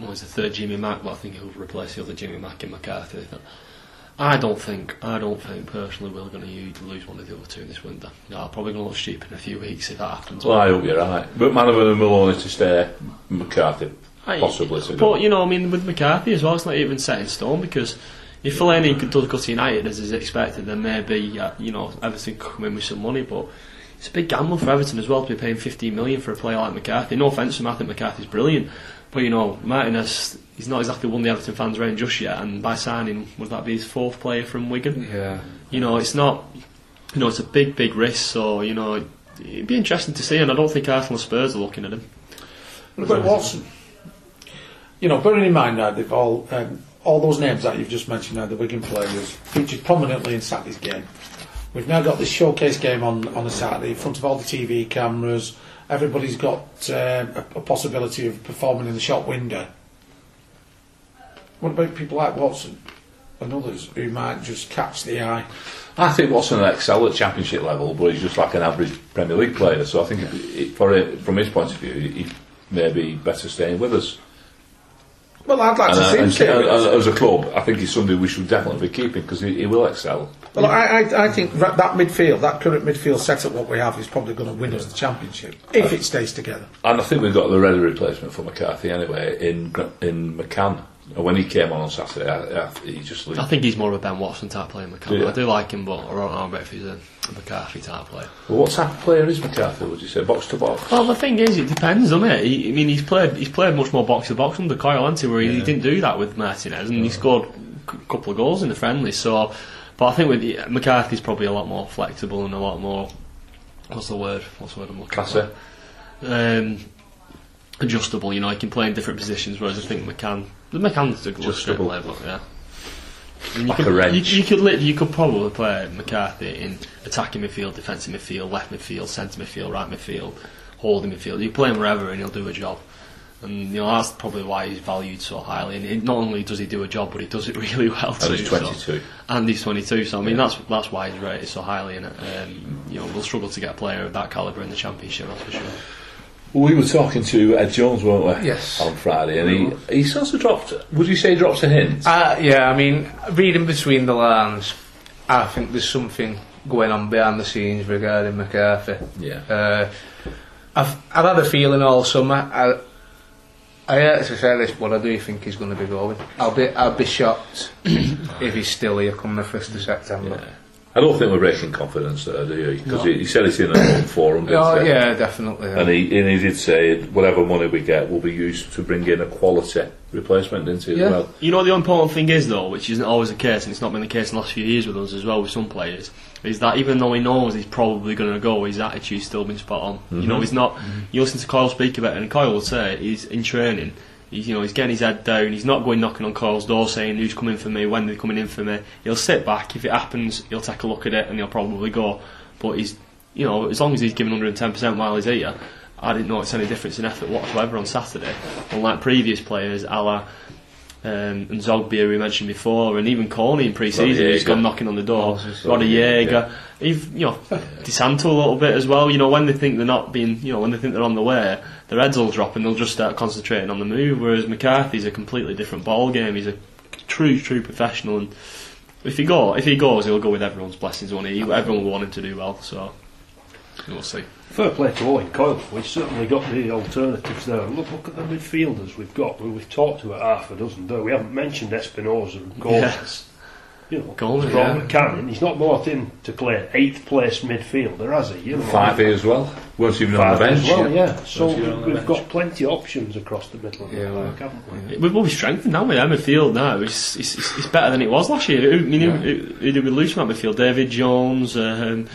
Well, it's the third Jimmy Mack, but I think he'll replace the other Jimmy Mack in McCarthy. I don't think. I don't think personally we're going to lose one of the other two in this window. No, I'm probably going to look stupid in a few weeks if that happens. Well, I hope you're right. But Manaman and Maloney to stay, McCarthy possibly. But you know, I mean, with McCarthy as well, it's not even set in stone because if Fellaini could- does go to United as is expected, then maybe uh, you know Everton could come in with some money. But it's a big gamble for Everton as well to be paying 15 million for a player like McCarthy. No offence to him, I think McCarthy's brilliant, but you know, Martinez, he's not exactly won the Everton fans round just yet. And by signing, would that be his fourth player from Wigan? Yeah. you know, it's not, you know, it's a big, big risk. So you know, it'd be interesting to see. And I don't think Arsenal and Spurs are looking at him. What about Watson? You know, bearing in mind now they've all um, all those names that you've just mentioned now, the Wigan players featured prominently in Saturday's game. We've now got this showcase game on on a Saturday in front of all the TV cameras. Everybody's got um, a, a possibility of performing in the shop window. What about people like Watson and others who might just catch the eye? I think Watson will excel at championship level, but he's just like an average Premier League player. So I think it, it, for him, from his point of view, he may be better staying with us. Well, I'd like And, to uh, see him and, stay uh, us. as a club, I think he's somebody we should definitely be keeping because he, he will excel. Well, I, I, I think that midfield, that current midfield setup, what we have, is probably going to win us the championship if it stays together. And I think we've got the ready replacement for McCarthy anyway in in McCann. And when he came on on Saturday, I, I, he just I think he's more of a Ben Watson type player. McCarthy. Yeah. I do like him, but I don't know about if he's a McCarthy type player. Well, what type of player is McCarthy? Would you say box to box? Well, the thing is, it depends, doesn't it? He, I mean, he's played he's played much more box to box under Kyle Anti, where he, he didn't do that with Martinez, and he scored a couple of goals in the friendly. So, but I think with the- McCarthy's probably a lot more flexible and a lot more. What's the word? What's the word I'm looking Classy. for? Um, adjustable. You know, he can play in different positions, whereas I think McCann, the McCann's a good straight Adjustable. player, but yeah. You Like could, a wrench. You, you could lit- you could probably play McCarthy in attacking midfield, defensive midfield, left midfield, centre midfield, right midfield, holding midfield. You play him wherever and he'll do a job. And you know that's probably why he's valued so highly. And it, not only does he do a job, but he does it <laughs> really well too. And he's so- 22. and he's 22. So I mean that's that's why he's rated so highly it. Um, you know we'll struggle to get a player of that calibre in the championship. That's for sure. We were talking to Ed Jones, weren't we? Yes. On Friday, and he he sort of dropped. Would you say he dropped a hint? Uh, yeah, I mean, reading between the lines, I think there's something going on behind the scenes regarding McCarthy. yeah. Uh, I've I've had a feeling all summer. I I hate to say this, but I do think he's going to be going. I'll be I'll be shocked <clears throat> if he's still here come the first of September. Yeah. I don't think we're breaking confidence there, do you? Because he, he said it in a home forum, didn't Oh he? yeah, definitely. yeah. And he, and he did say whatever money we get will be used to bring in a quality replacement, didn't he? Yeah. As well. You know, the important thing is, though, which isn't always the case, and it's not been the case in the last few years with us as well, with some players, is that even though he knows he's probably going to go, his attitude's still been spot on. You know, mm-hmm. he's not. Mm-hmm. You listen to Coyle speak about it, and Coyle will say he's in training. He's, you know, he's getting his head down. He's not going knocking on Coyle's door saying who's coming for me, when they're coming in for me. He'll sit back. If it happens, he'll take a look at it and he'll probably go. But he's, you know, as long as he's giving 110% while he's here, I didn't notice any difference in effort whatsoever on Saturday. Unlike previous players, a um, N'Zogbia, we mentioned before, and even Corney in pre-season, Jaeger. gone knocking on the door. Moses, Roddy yeah. Jaeger, even you know, <laughs> Di Santo a little bit as well. You know, when they think they're not being, you know, when they think they're on the way, their heads will drop and they'll just start concentrating on the move. Whereas McCarthy's a completely different ball game. He's a true, true professional, and if he go, if he goes, he'll go with everyone's blessings. Won't he? Everyone will want him to do well. So we'll see. Fair play to Owen Coyle. We've certainly got the alternatives there. Look, look at the midfielders we've got. Well, we've talked about half a dozen there. We haven't mentioned Espinoza and Gomez. you know, Goal, what's yeah. wrong Cannon? He's not brought in to play eighth place midfielder, has he? You know, Fyvie as well. Weren't even on the bench. well, yeah. So Weren't even on the we've got plenty of options across the middle of the Yeah, park, haven't we? We've always strengthened, haven't we? That midfield now it's, it's, it's, it's better than it was last year. Who, I mean, who, who, who did we lose from that midfield? David Jones. Um,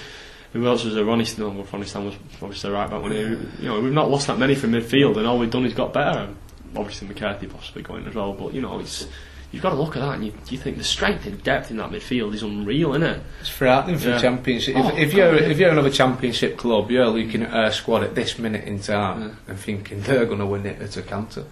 who else was there? Ronnie Stam. Well, Ronnie Stam was obviously right back when he, you know we've not lost that many from midfield, and all we've done is got better. Obviously McCarthy possibly going as well, but you know it's. You've got to look at that and you, you think the strength and depth in that midfield is unreal, isn't it? It's frightening for Yeah. the championship. Oh, if, if you're if you're another championship club, you're looking at our squad at this minute in time Yeah. and thinking they're going to win it at a canter.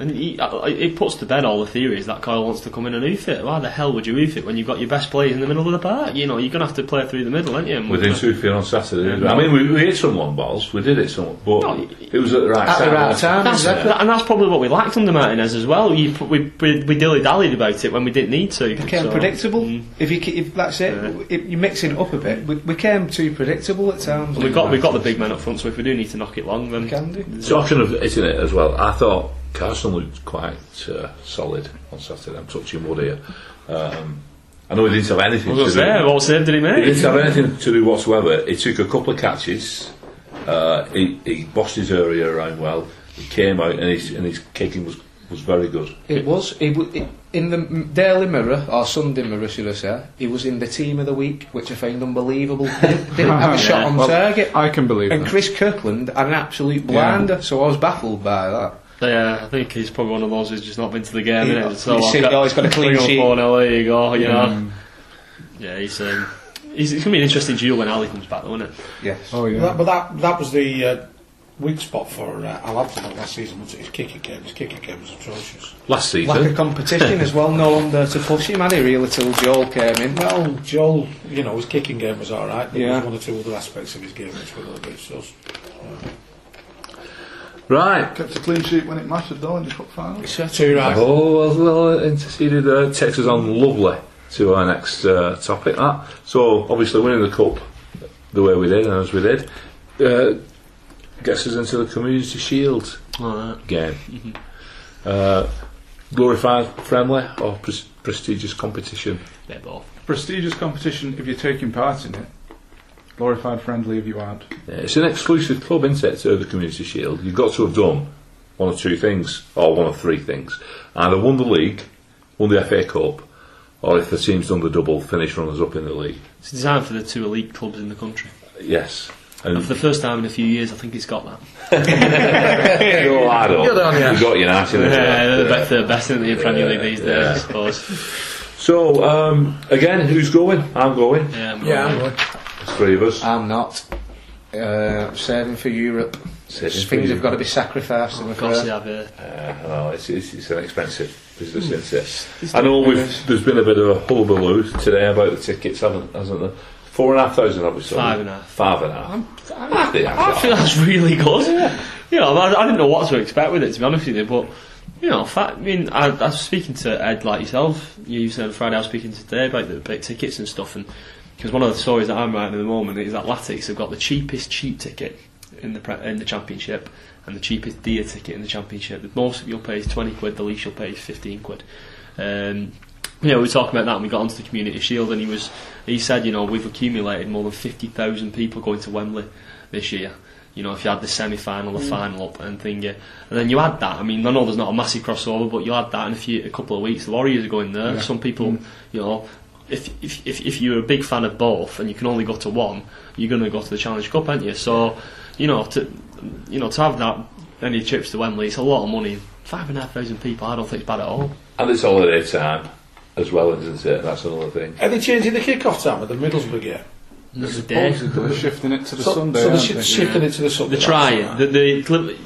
And he, uh, it puts to bed all the theories that Coyle wants to come in and oof it. Why the hell would you oof it when you've got your best players in the middle of the park? You know, you're going to have to play through the middle, aren't you? And We did Sufyan on Saturday. I mean, we, we hit some long balls. We did it some, but No, it was at the right At the time. right wasn't it? time, That's, exactly. and that's probably what we lacked under Martinez as well. You, we we, we dilly dallied about it when we didn't need to. became so- predictable. Mm. If you if that's it, Yeah. if you're mixing it up a bit. We, we came too predictable at times. And we've got we've got the big men up front, so if we do need to knock it long, then Can do. Talking of hitting it as well, I thought Carson looked quite uh, solid on Saturday. I'm touching wood here. Um, I know he didn't have anything I to was do. there. What save did he make? He didn't have anything to do whatsoever. He took a couple of catches. Uh, he, he bossed his area around well. He came out and his, and his kicking was, was very good. It was. It, w- it, in the Daily Mirror, or Sunday Mirror, should I say, he was in the team of the week, which I found unbelievable. <laughs> didn't, didn't have a shot on Well, target. I can believe it. And that. Chris Kirkland had an absolute blinder, so I was baffled by that. Yeah, I think he's probably one of those who's just not been to the game. He- innit? So you see, like, oh, he's got a clean bring up sheet. 4-0, there you go. You know. Mm. Yeah, he's. Um, he's it's going to be an interesting duel when Ali comes back, though, isn't it? Yes. Oh yeah. That, but that that was the uh, weak spot for uh, Al-Habsi last season. Was his kicking game? His kicking game was atrocious. Last season? Lack of competition as well, no one there to push him, had he really, till Joel came in? Well, Joel, you know, his kicking game was all right, but Yeah. there was one or two other aspects of his game which were a little bit sus. Right? Kept a clean sheet when it mattered though in the cup final. Two right. Oh, well, well interceded there. Takes us on lovely to our next uh, topic. That so obviously winning the cup the way we did and as we did uh, gets us into the Community Shield Alright. game. Uh, glorified, friendly, or pres- prestigious competition. They're both. Prestigious competition if you're taking part in it. Glorified friendly if you aren't. Yeah, it's an exclusive club, isn't it, to the Community Shield? You've got to have done one or two things, or one of three things. Either won the league, won the FA Cup, or if the team's done the double, finish runners up in the league. It's designed for the two elite clubs in the country. Yes. And And for the first time in a few years, I think it's got that. <laughs> no, I don't. Good on you. We've got United. as Yeah, they're the best, the best in the Premier League these days, Yeah. I suppose. So, um, again, who's going? I'm going. Yeah, I'm Yeah, going. I'm going. There's three of us. I'm not. Uh, saving for Europe. Saving for Things have Europe. got to be sacrificed. I'm Of course, afraid. they have. Uh, Uh, no, it's, it's, it's an expensive business, isn't it? I know we've, there's been a bit of a hullabaloo today about the tickets, haven't, hasn't there? Four and a half thousand, obviously. Five and a half. Five and a half. I think that's I all think right. that's really good. You know, I, I didn't know what to expect with it, to be honest with you, but. You know, fa- I mean, I, I was speaking to Ed like yourself. You said on Friday. I was speaking today about the big tickets and stuff, and because one of the stories that I'm writing at the moment is that Latics have got the cheapest cheap ticket in the pre- in the championship and the cheapest dear ticket in the championship. The most you'll pay is twenty quid. The least you'll pay is fifteen quid. Um, you know, we were talking about that and we got onto the Community Shield and he was he said, you know, we've accumulated more than 50,000 people going to Wembley this year. You know, if you had the semi-final, the final up and thing, yeah. and then you add that. I mean, I know there's not a massive crossover, but you add that in a few, a couple of weeks. The Warriors are going there. Some people, you know, if, if if if you're a big fan of both and you can only go to one, you're going to go to the Challenge Cup, aren't you? So, you know, to you know to have that many trips to Wembley, it's a lot of money. Five and a half thousand people, I don't think it's bad at all. And it's holiday time as well, isn't it? That's another thing. Are they changing the kick-off time of the Middlesbrough game? There's a day. They're shifting it to the so, Sunday. so they're aren't shi- they? shifting it to the Sunday. They're trying. The, the,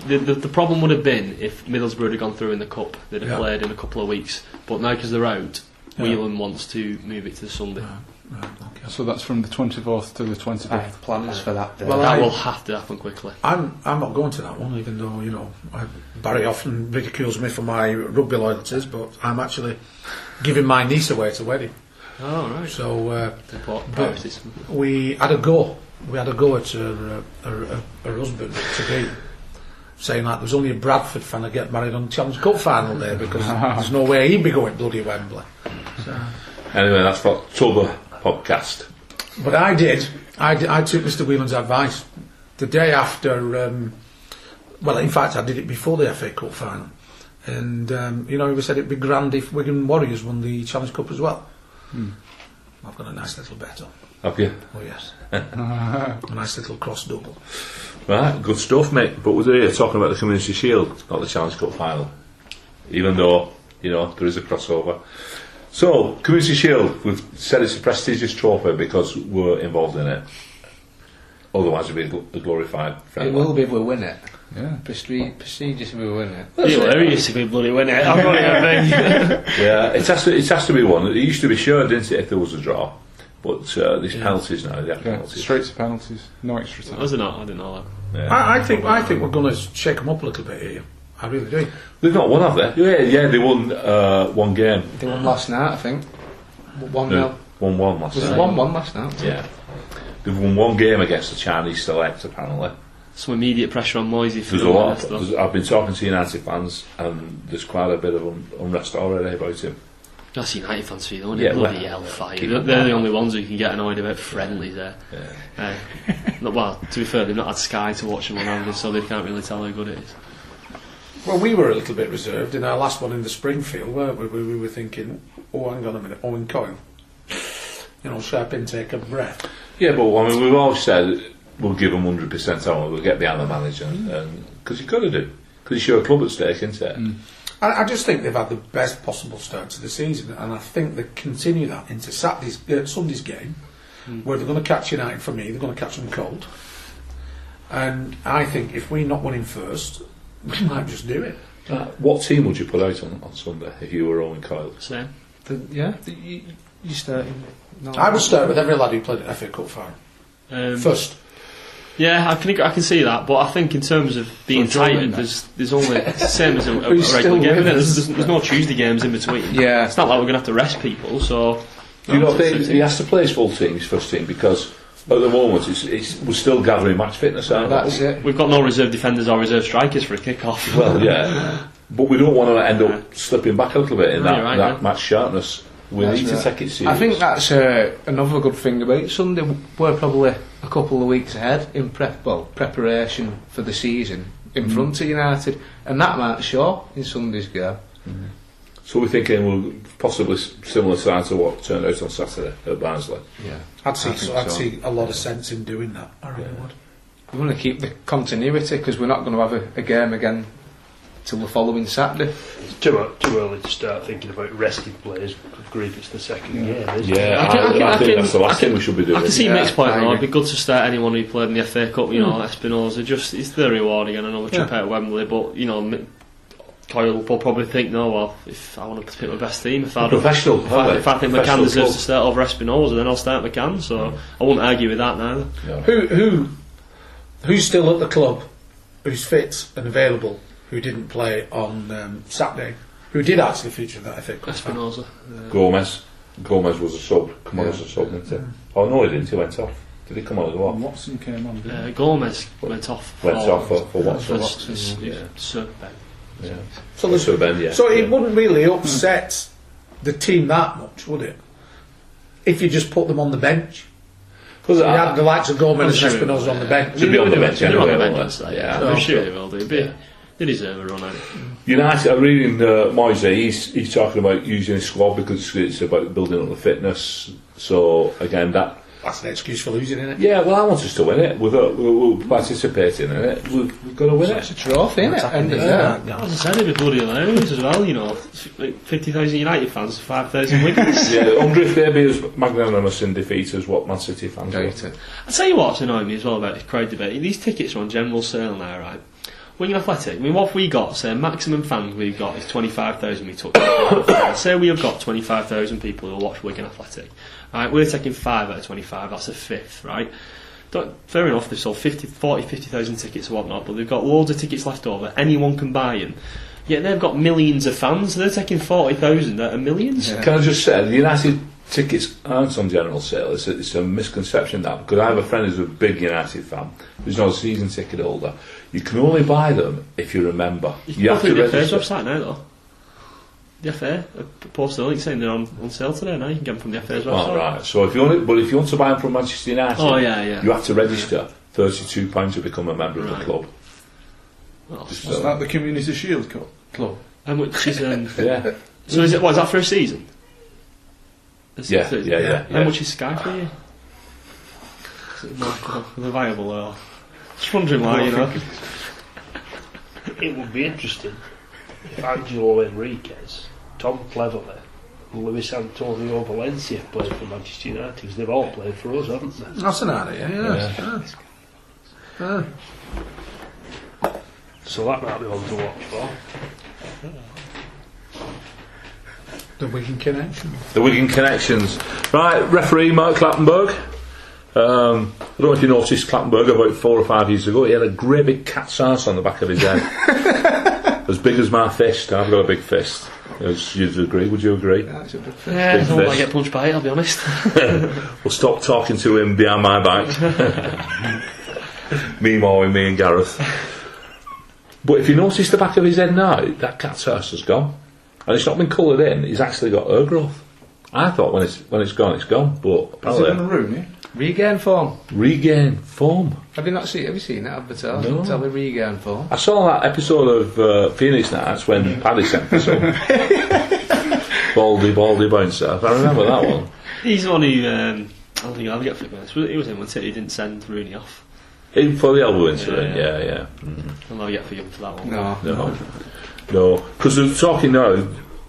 the, the, the problem would have been if Middlesbrough had gone through in the cup. They'd have Yeah. played in a couple of weeks. But now because they're out, Yeah. Whelan wants to move it to Sunday. Right, okay. So that's from the 24th to the 25th. I have plans for that day. Well, that I- will have to happen quickly. I'm I'm not going to that one, even though you know I, Barry often ridicules me for my rugby loyalties, but I'm actually giving my niece away to wedding. Oh, right. So uh, But- we had a go. We had a go at her, uh, her, her, her husband to be saying that there's only a Bradford fan that get married on the Challenge Cup final day because <laughs> there's no way he'd be going bloody Wembley. So, Anyway, that's for October podcast. But I did. I, did- I took Mr. Whelan's advice the day after. Um, well, in fact, I did it before the FA Cup final, and um, you know, we said it'd be grand if Wigan Warriors won the Challenge Cup as well. I've got a nice little bet on. Have you? Oh yes, <laughs> a nice little cross double. Right, good stuff, mate. But we're here talking about the Community Shield, not the Challenge Cup final. Even though, you know, there is a crossover. So, Community Shield, we've said it's a prestigious trophy because we're involved in it. Otherwise, it'd be a glorified It will be if we win it. Yeah. Prestige, prestigious if we win it. Be hilarious if we bloody win it. I'm not even <laughs> Yeah, it has to. It has to be one. It used to be sure, didn't it, if there was a draw? But uh, these penalties now, they have Yeah, penalties. straight to penalties, no extra time. Was it not? I didn't know that. Yeah. I, I think. I think we're going to shake them up a little bit here. I really do. They've not won, have they? Yeah, yeah, they won uh, one game. They won last night, I think. One No, nil. One one last Was it night. one one last night? Yeah. They've won one game against the Chinese select, apparently. Some immediate pressure on Moyes for There's a the lot. winners, Of, though. there's, I've been talking to United fans, and there's quite a bit of un, unrest already about him. That's United fans for you, don't Yeah. Bloody well, hellfire. They're, they're the only ones who can get annoyed about friendlies there. Uh, well, to be fair, they've not had Sky to watch them on Angus, so they can't really tell how good it is. Well, we were a little bit reserved in our last one in the Springfield, weren't we? We, we were thinking, oh, hang on a minute, Owen Coyle. You know, sharp intake of breath. Yeah, but I mean, we've always said we'll give them 100% on We'll get behind the manager, because you've got to do. Because it's your club at stake, isn't it? I, I just think they've had the best possible start to the season, and I think they continue that into Saturday's, uh, Sunday's game, where they're going to catch United for me. They're going to catch them cold, and I think if we're not winning first, <coughs> we might just do it. Uh, what team would you put out on, on Sunday if you were Owen Coyle? Same. The, yeah, the, you, you starting. No, I would start with every lad who played at FA Cup final Um, first. Yeah, I can I can see that, but I think in terms of being So join there's there's only <laughs> same as a, a regular game. with There's, us? there's, there's no Tuesday games in between. Yeah. it's not like we're going to have to rest people. So Do you No, not think he has to play his full team, his first team, because at the moment it's, it's, we're still gathering match fitness, aren't we? That's it. we've got no reserve defenders or reserve strikers for a kick-off. Well, yeah. <laughs> But we don't want to end up slipping back a little bit in No, that, right, that yeah. match sharpness. We That's need to right. take it serious. I think that's uh, another good thing about Sunday. We're probably a couple of weeks ahead in prep, well, preparation for the season in front of United, and that might show in Sunday's game. So we're thinking we'll possibly similar side to what turned out on Saturday at Barnsley. Yeah, I'd see, I think I'd so. see a lot of sense in doing that. I really would. we want to keep the continuity because we're not going to have a, a game again till the following Saturday. It's too, too early to start thinking about resting players. Good grief, it's the second game, isn't Yeah, it? I, I can- I can- I I think can- that's the last I thing we should be doing. I can see Yeah, Mick's point though. It'd be good to start anyone who played in the FA Cup. You know, hmm. Espinoza. Just it's the rewarding and another trip Yeah. out at Wembley. But you know, Mi- Coyle will probably think, no, well, if I want to pick my best team, if I don't, Professional, if I, aren't if I think McCann deserves club. to start over Espinoza, then I'll start McCann. So I wouldn't argue with that neither. Yeah. Who who who's still at the club, who's fit and available, who didn't play on um, Saturday, who did actually feature in that FA Cup final? Espinoza. Gomez. Gomez was a sub. Come on as a sub, didn't he? Oh no, he didn't. He went off. Did he come on as well? Watson came on. didn't Uh. Gomez went off. Went off for, for Watson. for, for, Yeah. Sir Ben. Yeah. So, Must there's- have been, yeah. so it yeah. wouldn't really upset the team that much, would it? If you just put them on the bench. Because You had the likes of Gomez and sure Espinoza it on the will, bench. Should be on the bench They're on the bench, won't I'd say, yeah. Yeah. I'm sure they will do. But Yeah. They deserve a run out. United, I'm reading uh, Moyes, he's, he's talking about using his squad because it's about building up the fitness. So, again, that. That's an excuse for losing, isn't it? Yeah, well, I want us to win it. We're, we're, we're participating in it. We've, we've got to win it. It's a trophy, isn't it? End of the Yeah. day. As I said, it'd be bloody hilarious as well, you know. Like 50,000 United fans, 5,000 <laughs> Wiggins. Yeah, I wonder if they'd be as magnanimous in defeat as what Man City fans are. Right, uh, I'll tell you what's annoying me as well about this crowd debate. These tickets are on general sale now, right? Wigan Athletic, I mean, what we got? Say, maximum fans we've got is 25,000 we took. <coughs> Say we have got 25,000 people who watch Wigan Athletic. Right, we're taking 5 out of 25, that's a fifth, right? Don't, fair enough, they've sold 50, 40, 50,000 tickets or whatnot, but they've got loads of tickets left over, anyone can buy them. Yet they've got millions of fans, they're taking 40,000 out of millions. Yeah. Can I just say, the United tickets aren't on general sale. It's a, it's a misconception that because I have a friend who's a big United fan, who's not a season ticket holder. You can only buy them if you remember. You go have to register. website now, though. The FA uh, posted a saying they're on, on sale today. Now you can get them from the FA as well. All right. So if you want, but if you want to buy them from Manchester United, Oh yeah, yeah. you have to register thirty-two pounds to become a member of the club. Oh, Just Is so- that the Community Shield Cup club? How much is um? <laughs> yeah. so is it? What is that for a season? Is it Yeah, yeah, yeah, How yeah. much is Sky for you? Is it marketable? Viable or? Just wondering why, you know. <laughs> It would be interesting if Angelo Henríquez, Tom Cleverley, Luis Antonio Valencia played for Manchester United because they've all played for us, haven't they? That's an idea, yeah. yeah. Ah. So that might be one to watch for. The Wigan Connections. The Wigan connections. Right, referee Mark Clattenburg. Um, I don't know if you noticed Clattenburg about four or five years ago. He had a great big cat's ass on the back of his head, <laughs> as big as my fist. I've got a big fist. As you'd agree, would you agree? That's a bit Yeah, I don't fist. want to get punched by it. I'll be honest. <laughs> We'll stop talking to him behind my back. <laughs> me more with me and Gareth. But if you notice the back of his head now, that cat's ass has gone, and it's not been coloured in. He's actually got hair growth. I thought when it's when it's gone, it's gone. But Is it apparently, in the Rooney? Regain form. regain form. Have you not seen? Have you seen that advertised? No. Tell me regain form. I saw that episode of uh, Phoenix Nights when Paddy sent for some <laughs> baldy baldy bouncer. I remember that one. He's the one who. Um, I don't think I'll ever get flipped by this. He was in one He didn't send Rooney off. In for the elbow incident, Yeah. yeah, yeah. I'll never get for young for that one. No. No, no, because they're talking now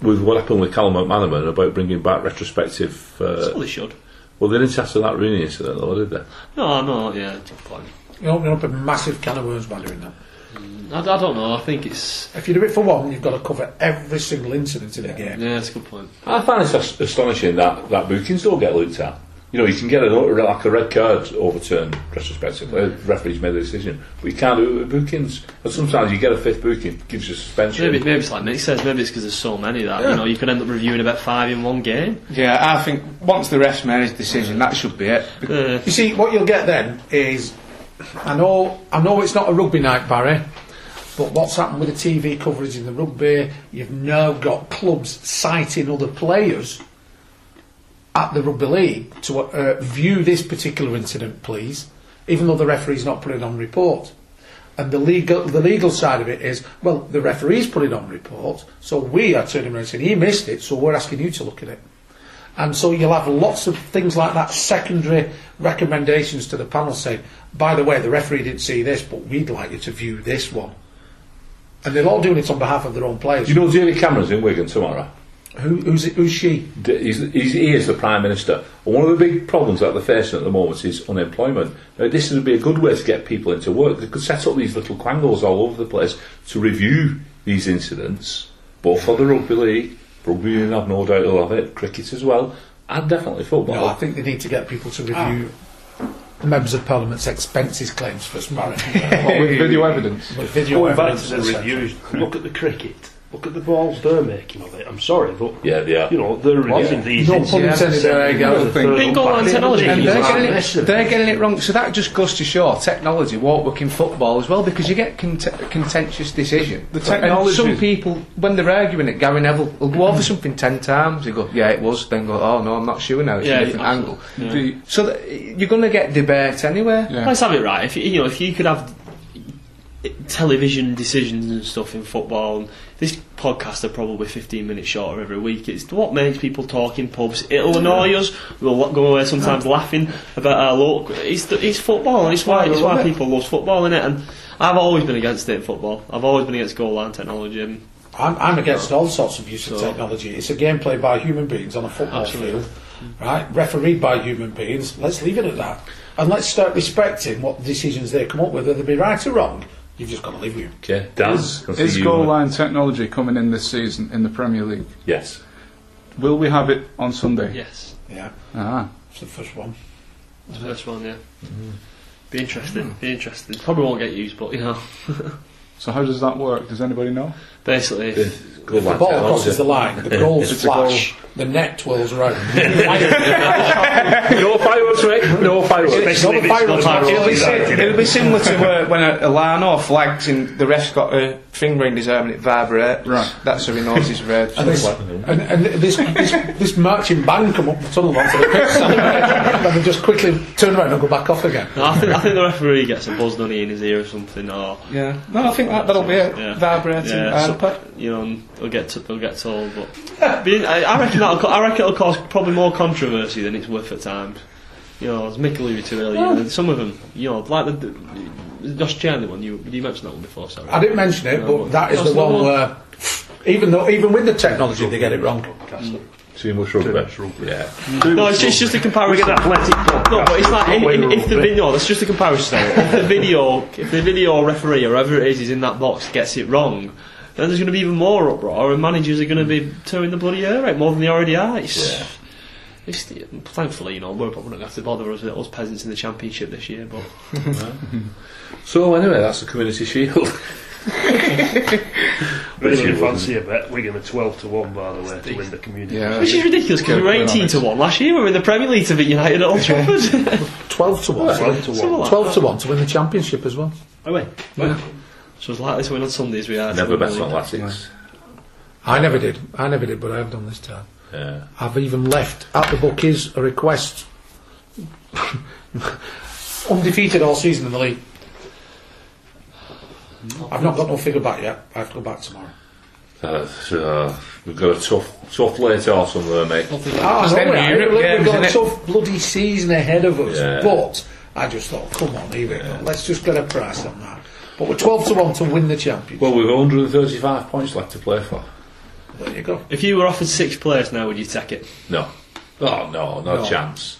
with what happened with Callum McManaman about bringing back retrospective. That's Uh, all they should. Well, they didn't after that Rooney incident, though, did they? No, no, yeah, it's a fine. You're opening up a massive can of worms by doing that. Mm, I, I don't know. I think it's. If you do it for one, you've got to cover every single incident in a game. Yeah, it's a good point. I find it as- astonishing that, that bookings don't get looked at. You know, you can get a, like a red card overturned retrospectively. The referee's made the decision, but you can't do it with bookings. And sometimes you get a fifth booking, gives you suspension. Maybe, maybe it's like Nick says. Maybe it's because there's so many that you know you could end up reviewing about five in one game. Yeah, I think once the ref's made his decision, that should be it. Uh, You see, what you'll get then is, I know, I know it's not a rugby night, Barry, but what's happened with the TV coverage in the rugby? You've now got clubs citing other players at the rugby league to uh, view this particular incident, please, even though the referee's not put it on report. And the legal, the legal side of it is, well, the referee's put it on report, so we are turning around and saying he missed it, so we're asking you to look at it. And so you'll have lots of things like that, secondary recommendations to the panel saying, by the way, the referee didn't see this, but we'd like you to view this one. And they're all doing it on behalf of their own players. You know David Cameron's in Wigan tomorrow? Who, who's, it, who's she? He's, he's, he is the Prime Minister. And one of the big problems that they're facing at the moment is unemployment. Now, this would be a good way to get people into work. They could set up these little quangles all over the place to review these incidents, both for the rugby league, rugby union, I've no doubt they'll have it, cricket as well, and definitely football. No, I think they need to get people to review the members of Parliament's expenses claims for Barry. What, <laughs> with video evidence? With video Going back evidence, to the reviews, look at the cricket. Look at the balls they're making of it. I'm sorry, but yeah, they are. you know they're reviewing these. No incidents. pun intended there, you go. The third Been going on technology. And they're getting, it, they're getting it wrong. So that just goes to show technology won't work in football as well because you get cont- contentious decision. The And technology- some people, when they're arguing it, Gary Neville will go over something ten times. They go, "Yeah, it was." Then go, "Oh no, I'm not sure now. It's Yeah, a different angle." The, So that, you're going to get debate anyway. yeah. Let's have it right. If you, you know, if you could have television decisions and stuff in football, and this podcast are probably 15 minutes shorter every week. It's what makes people talk in pubs. It'll annoy us. We'll go away sometimes laughing about our luck. It's the, it's football, and it's why it's why people love football in it. And I've always been against it in football. I've always been against goal line technology. And I'm, I'm against all sorts of use of So- technology. It's a game played by human beings on a football Absolutely. field, right? Refereed by human beings. Let's leave it at that. And let's start respecting what decisions they come up with, whether they be right or wrong. You've just got to live with them. Okay, Daz, can see Is you- goal line technology coming in this season in the Premier League? Yes. Will we have it on Sunday? yes, Yeah, Ah. it's the first one. the first one. Yeah, be interesting. Be interesting. Probably won't get used, but you know. <laughs> So how does that work? Does anybody know? Basically, if, Good The ball technology. crosses the line, the goals It's a goal. flash, the net twirls around. <laughs> no fireworks, mate. No fireworks. Especially if fireworks, It'll be, fireworks, sim- you know. it'll be similar to uh, when a, a line or flags and the ref's got a finger in his arm and it vibrates. Right. That's how he knows he's red. And this, and, and this, this, this marching band come up the tunnel onto the pitch, <laughs> and they just quickly turn around and go back off again. no, I think I think the referee gets a buzz dunny in his ear or something, or yeah. No, I think that, that'll be it. Yeah. Vibrating Yeah, arm so- you know, and they'll get to, they'll get told. But But I, I reckon that'll, co- I reckon it'll cause probably more controversy than it's worth at times. You know, as Mick alluded to earlier, you know, some of them, you know, like the, the Josh Charnley one. You you mentioned that one before, sorry. I didn't mention it, but that is the one one. where, even though, even with the technology, they get it wrong. Too much rugby. Yeah. No, it's, it's just a We comparison. get athletic podcast. No, but it's like in, in, if the rugby. video, that's just a comparison. if the video, if the video referee or whoever it is is in that box gets it wrong, then there's going to be even more uproar, and managers are going to be hmm. tearing the bloody hair out more than they already are. It's, Yeah. it's, thankfully, you know, we're probably not going to have to bother us, us peasants in the championship this year. But <laughs> So anyway, that's the community shield. <laughs> Really fancy a bet. We're going to 12 to 1, by the way, to win the community. Yeah. which is ridiculous because we were 18 to one last year. We were in the Premier League to beat United at Old Trafford. <laughs> 12 to 1. 12 to 1. 12 to 1 to win the championship as well. Oh, Away. So it's likely to win on Sundays. We are. Never to win bet on league. Latics. I never did. I never did, but I have done this time. Yeah. I've even left at the bookies a request. <laughs> Undefeated all season in the league. I've not got no figure back yet. I have to go back tomorrow. Uh, so, we've got a tough, tough late autumn there, mate. Oh, It's no, them we- Europe we've got a innit? tough bloody season ahead of us. Yeah. But I just thought, come on, here we go. Let's just get a price on that. But we're 12 to 1 to win the championship. Well, we've 135 points left to play for. there you go. If you were offered six players now, would you take it? No. Oh, no, no, No. chance.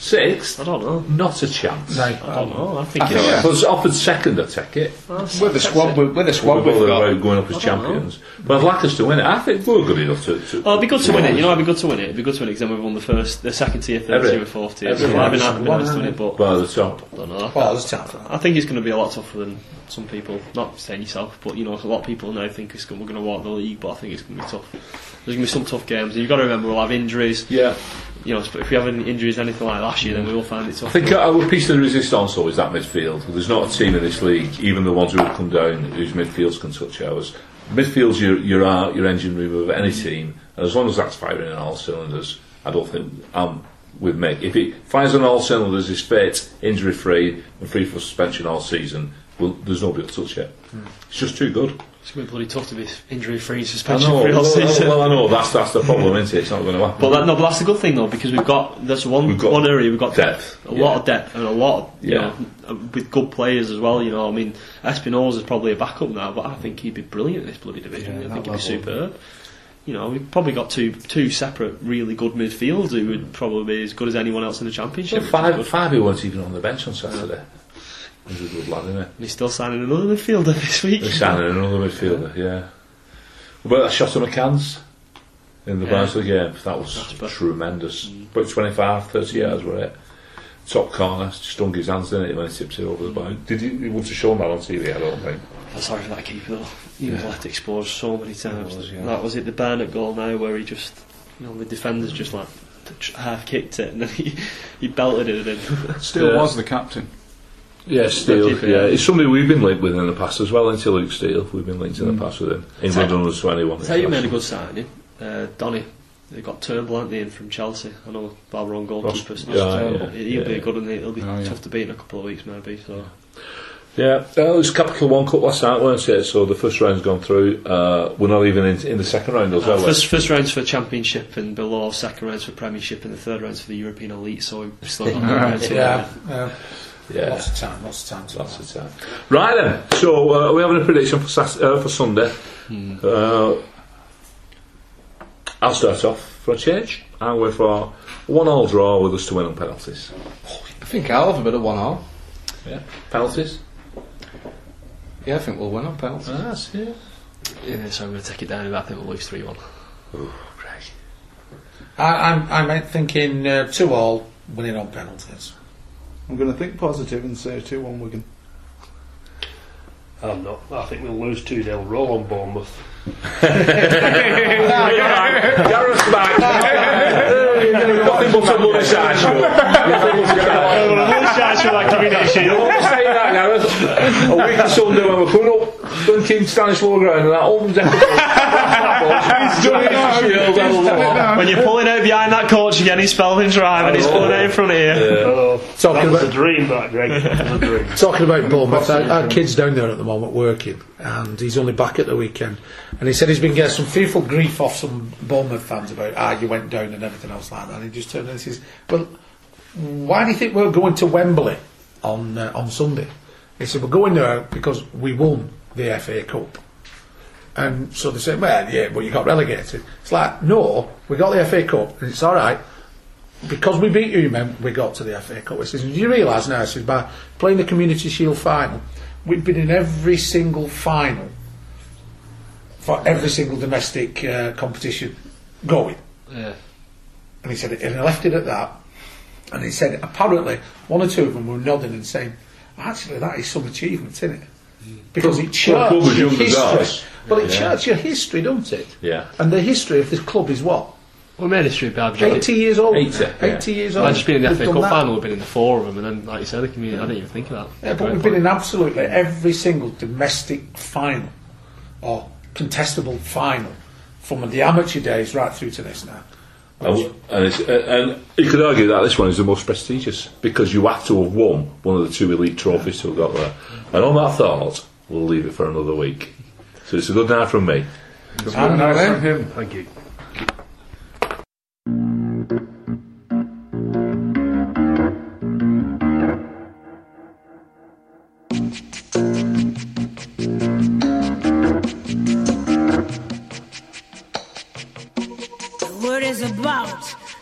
Six? I don't know. Not a chance. No. I don't know. I think I it's. think If I was offered second, I'd take it. With the squad, with, with the squad we've got. about going up as champions. But I'd like us to win it. I think we're good enough to. to Oh, it'd be good to win it. You know, it'd be good to win it. It'd be good to win it because then we've won the first, the second tier, third Every- tier, and fourth tier. every- So I've been, I've been One, nice to win it, but by the top. I don't know. Well, there's time for that. I think it's going to be a lot tougher than some people. Not saying yourself, but you know, a lot of people now think it's gonna, we're going to walk the league, but I think it's going to be tough. There's going to be some tough games, and you've got to remember we'll have injuries. Yeah. You know, if we have any injuries, anything like last year, then we will find it tough. I think our piece of the resistance though is that midfield. There's not a team in this league, even the ones who have come down, whose midfields can touch ours. Midfield's your your art, your engine room of any team, and as long as that's firing on all cylinders, I don't think um, I'm with Mick. If it fires on all cylinders, is fit, injury free, and free for suspension all season, well, there's nobody to touch it. Hmm. It's just too good. It's going to be bloody tough to be injury free, and suspension know. free all Well, season. well, I know. That's that's the problem, isn't it? It's not going to happen. But that, no, but that's the good thing though, because we've got there's one We've got one area we've got depth, a yeah. lot of depth and a lot, of, you Yeah. know, uh, with good players as well. You know, I mean, Espinoza is probably a backup now, but I think he'd be brilliant in this bloody division. Yeah, I think he'd be superb. You know, we've probably got two two separate really good midfields who would probably be as good as anyone else in the championship. five, five who weren't even on the bench on Saturday. He's a good lad, isn't he? And he's still signing another midfielder this week. They're signing another midfielder, yeah. But that shot of McCann's in the Yeah. Barnsley game, that was That's bad. tremendous. Mm. About 25, 30 yards were it. Top corner, stung his hands in it when he tipped it over the bar. Mm. Did you, you want to show that on TV? I don't think. I'm sorry for that keeper though. He was let exposed so many times. was, yeah. That was it. The Barnett goal now, where he just, you know, the defenders just like half kicked it and then <laughs> he, he belted it in. Still Yeah. was the captain. Yeah, Steele. Yeah, yeah. it's somebody we've been linked with in the past as well. Until Luke Steele, we've been linked in the past with him. England under 21. Tell you made a good signing, uh, Donny. They got Turnbull aren't they, in from Chelsea. I know Balron goalkeeper. Ross- so yeah, Turnbull. yeah, He'll be yeah. good, and he'll be Oh, yeah. tough to beat in a couple of weeks maybe. So Yeah, uh, it was Capital One Cup last night, weren't it? So the first round's gone through. Uh, we're not even in, in the second round, as uh, well. first first rounds for Championship and below, second rounds for Premiership, and the third rounds for the European Elite. So we've still got no rounds Yeah, yeah. Yeah. Lots of time, lots of time. Lots of time. Right then, so uh, are we having a prediction for Sat- uh, for Sunday? Uh, I'll start off for a change. I'm going for one all draw with us to win on penalties. I think I'll have a bit of one all. Yeah, penalties. Yeah, I think we'll win on penalties. Yeah. Yeah, so I'm going to take it down. I think we'll lose three one. Ooh, I, I'm, I'm thinking uh, two all, winning on penalties. I'm going to think positive and say 2 1 Wigan. I'm not. I think we'll lose 2 0 roll on Bournemouth. Gareth's back. Nothing but a bloody side show. Nothing but a side show. Don't say that, Gareth. A week or Sunday when we're coming up Dunkin Stanislau ground and that opens old When you're pulling out behind that coach again, he's Spelving's right and he's oh, pulling out in front of you. Oh, Talking that was about- a dream, that, Greg. That a <laughs> dream. Talking about Bournemouth, our, our kid's down there at the moment working, and he's only back at the weekend. And he said he's been getting some fearful grief off some Bournemouth fans about, ah, you went down and everything else like that. And he just turned and says, well, why do you think we're going to Wembley on uh, on Sunday? He said, we're going there because we won the FA Cup. And so they said, well, yeah, but you got relegated. It's like, no, we got the FA Cup, and it's all right. Because we beat you, man, we got to the FA Cup. He says, do you realise now, he says, by playing the Community Shield final, we've been in every single final for every single domestic uh, competition going. Yeah. And he said, and he left it at that. And he said, apparently, one or two of them were nodding and saying, actually, that is some achievement, isn't it? Because it For a charts club as your young as history. Well, it Yeah. charts your history, don't it? Yeah. And the history of this club is what? We made history about 80 years old. 80, yeah. 80 years old. I've just been in the We've FA Cup that. final, we've been in the four of them, and then, like you said, the community, I didn't even think of that. Yeah, but we've been in absolutely every single domestic final or contestable final from the amateur days right through to this now. And, and, it's, and you could argue that this one is the most prestigious because you have to have won one of the two elite trophies to have got there. And on that thought, we'll leave it for another week. So it's a good night from me. Good night from him. Thank you.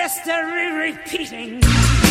History repeating.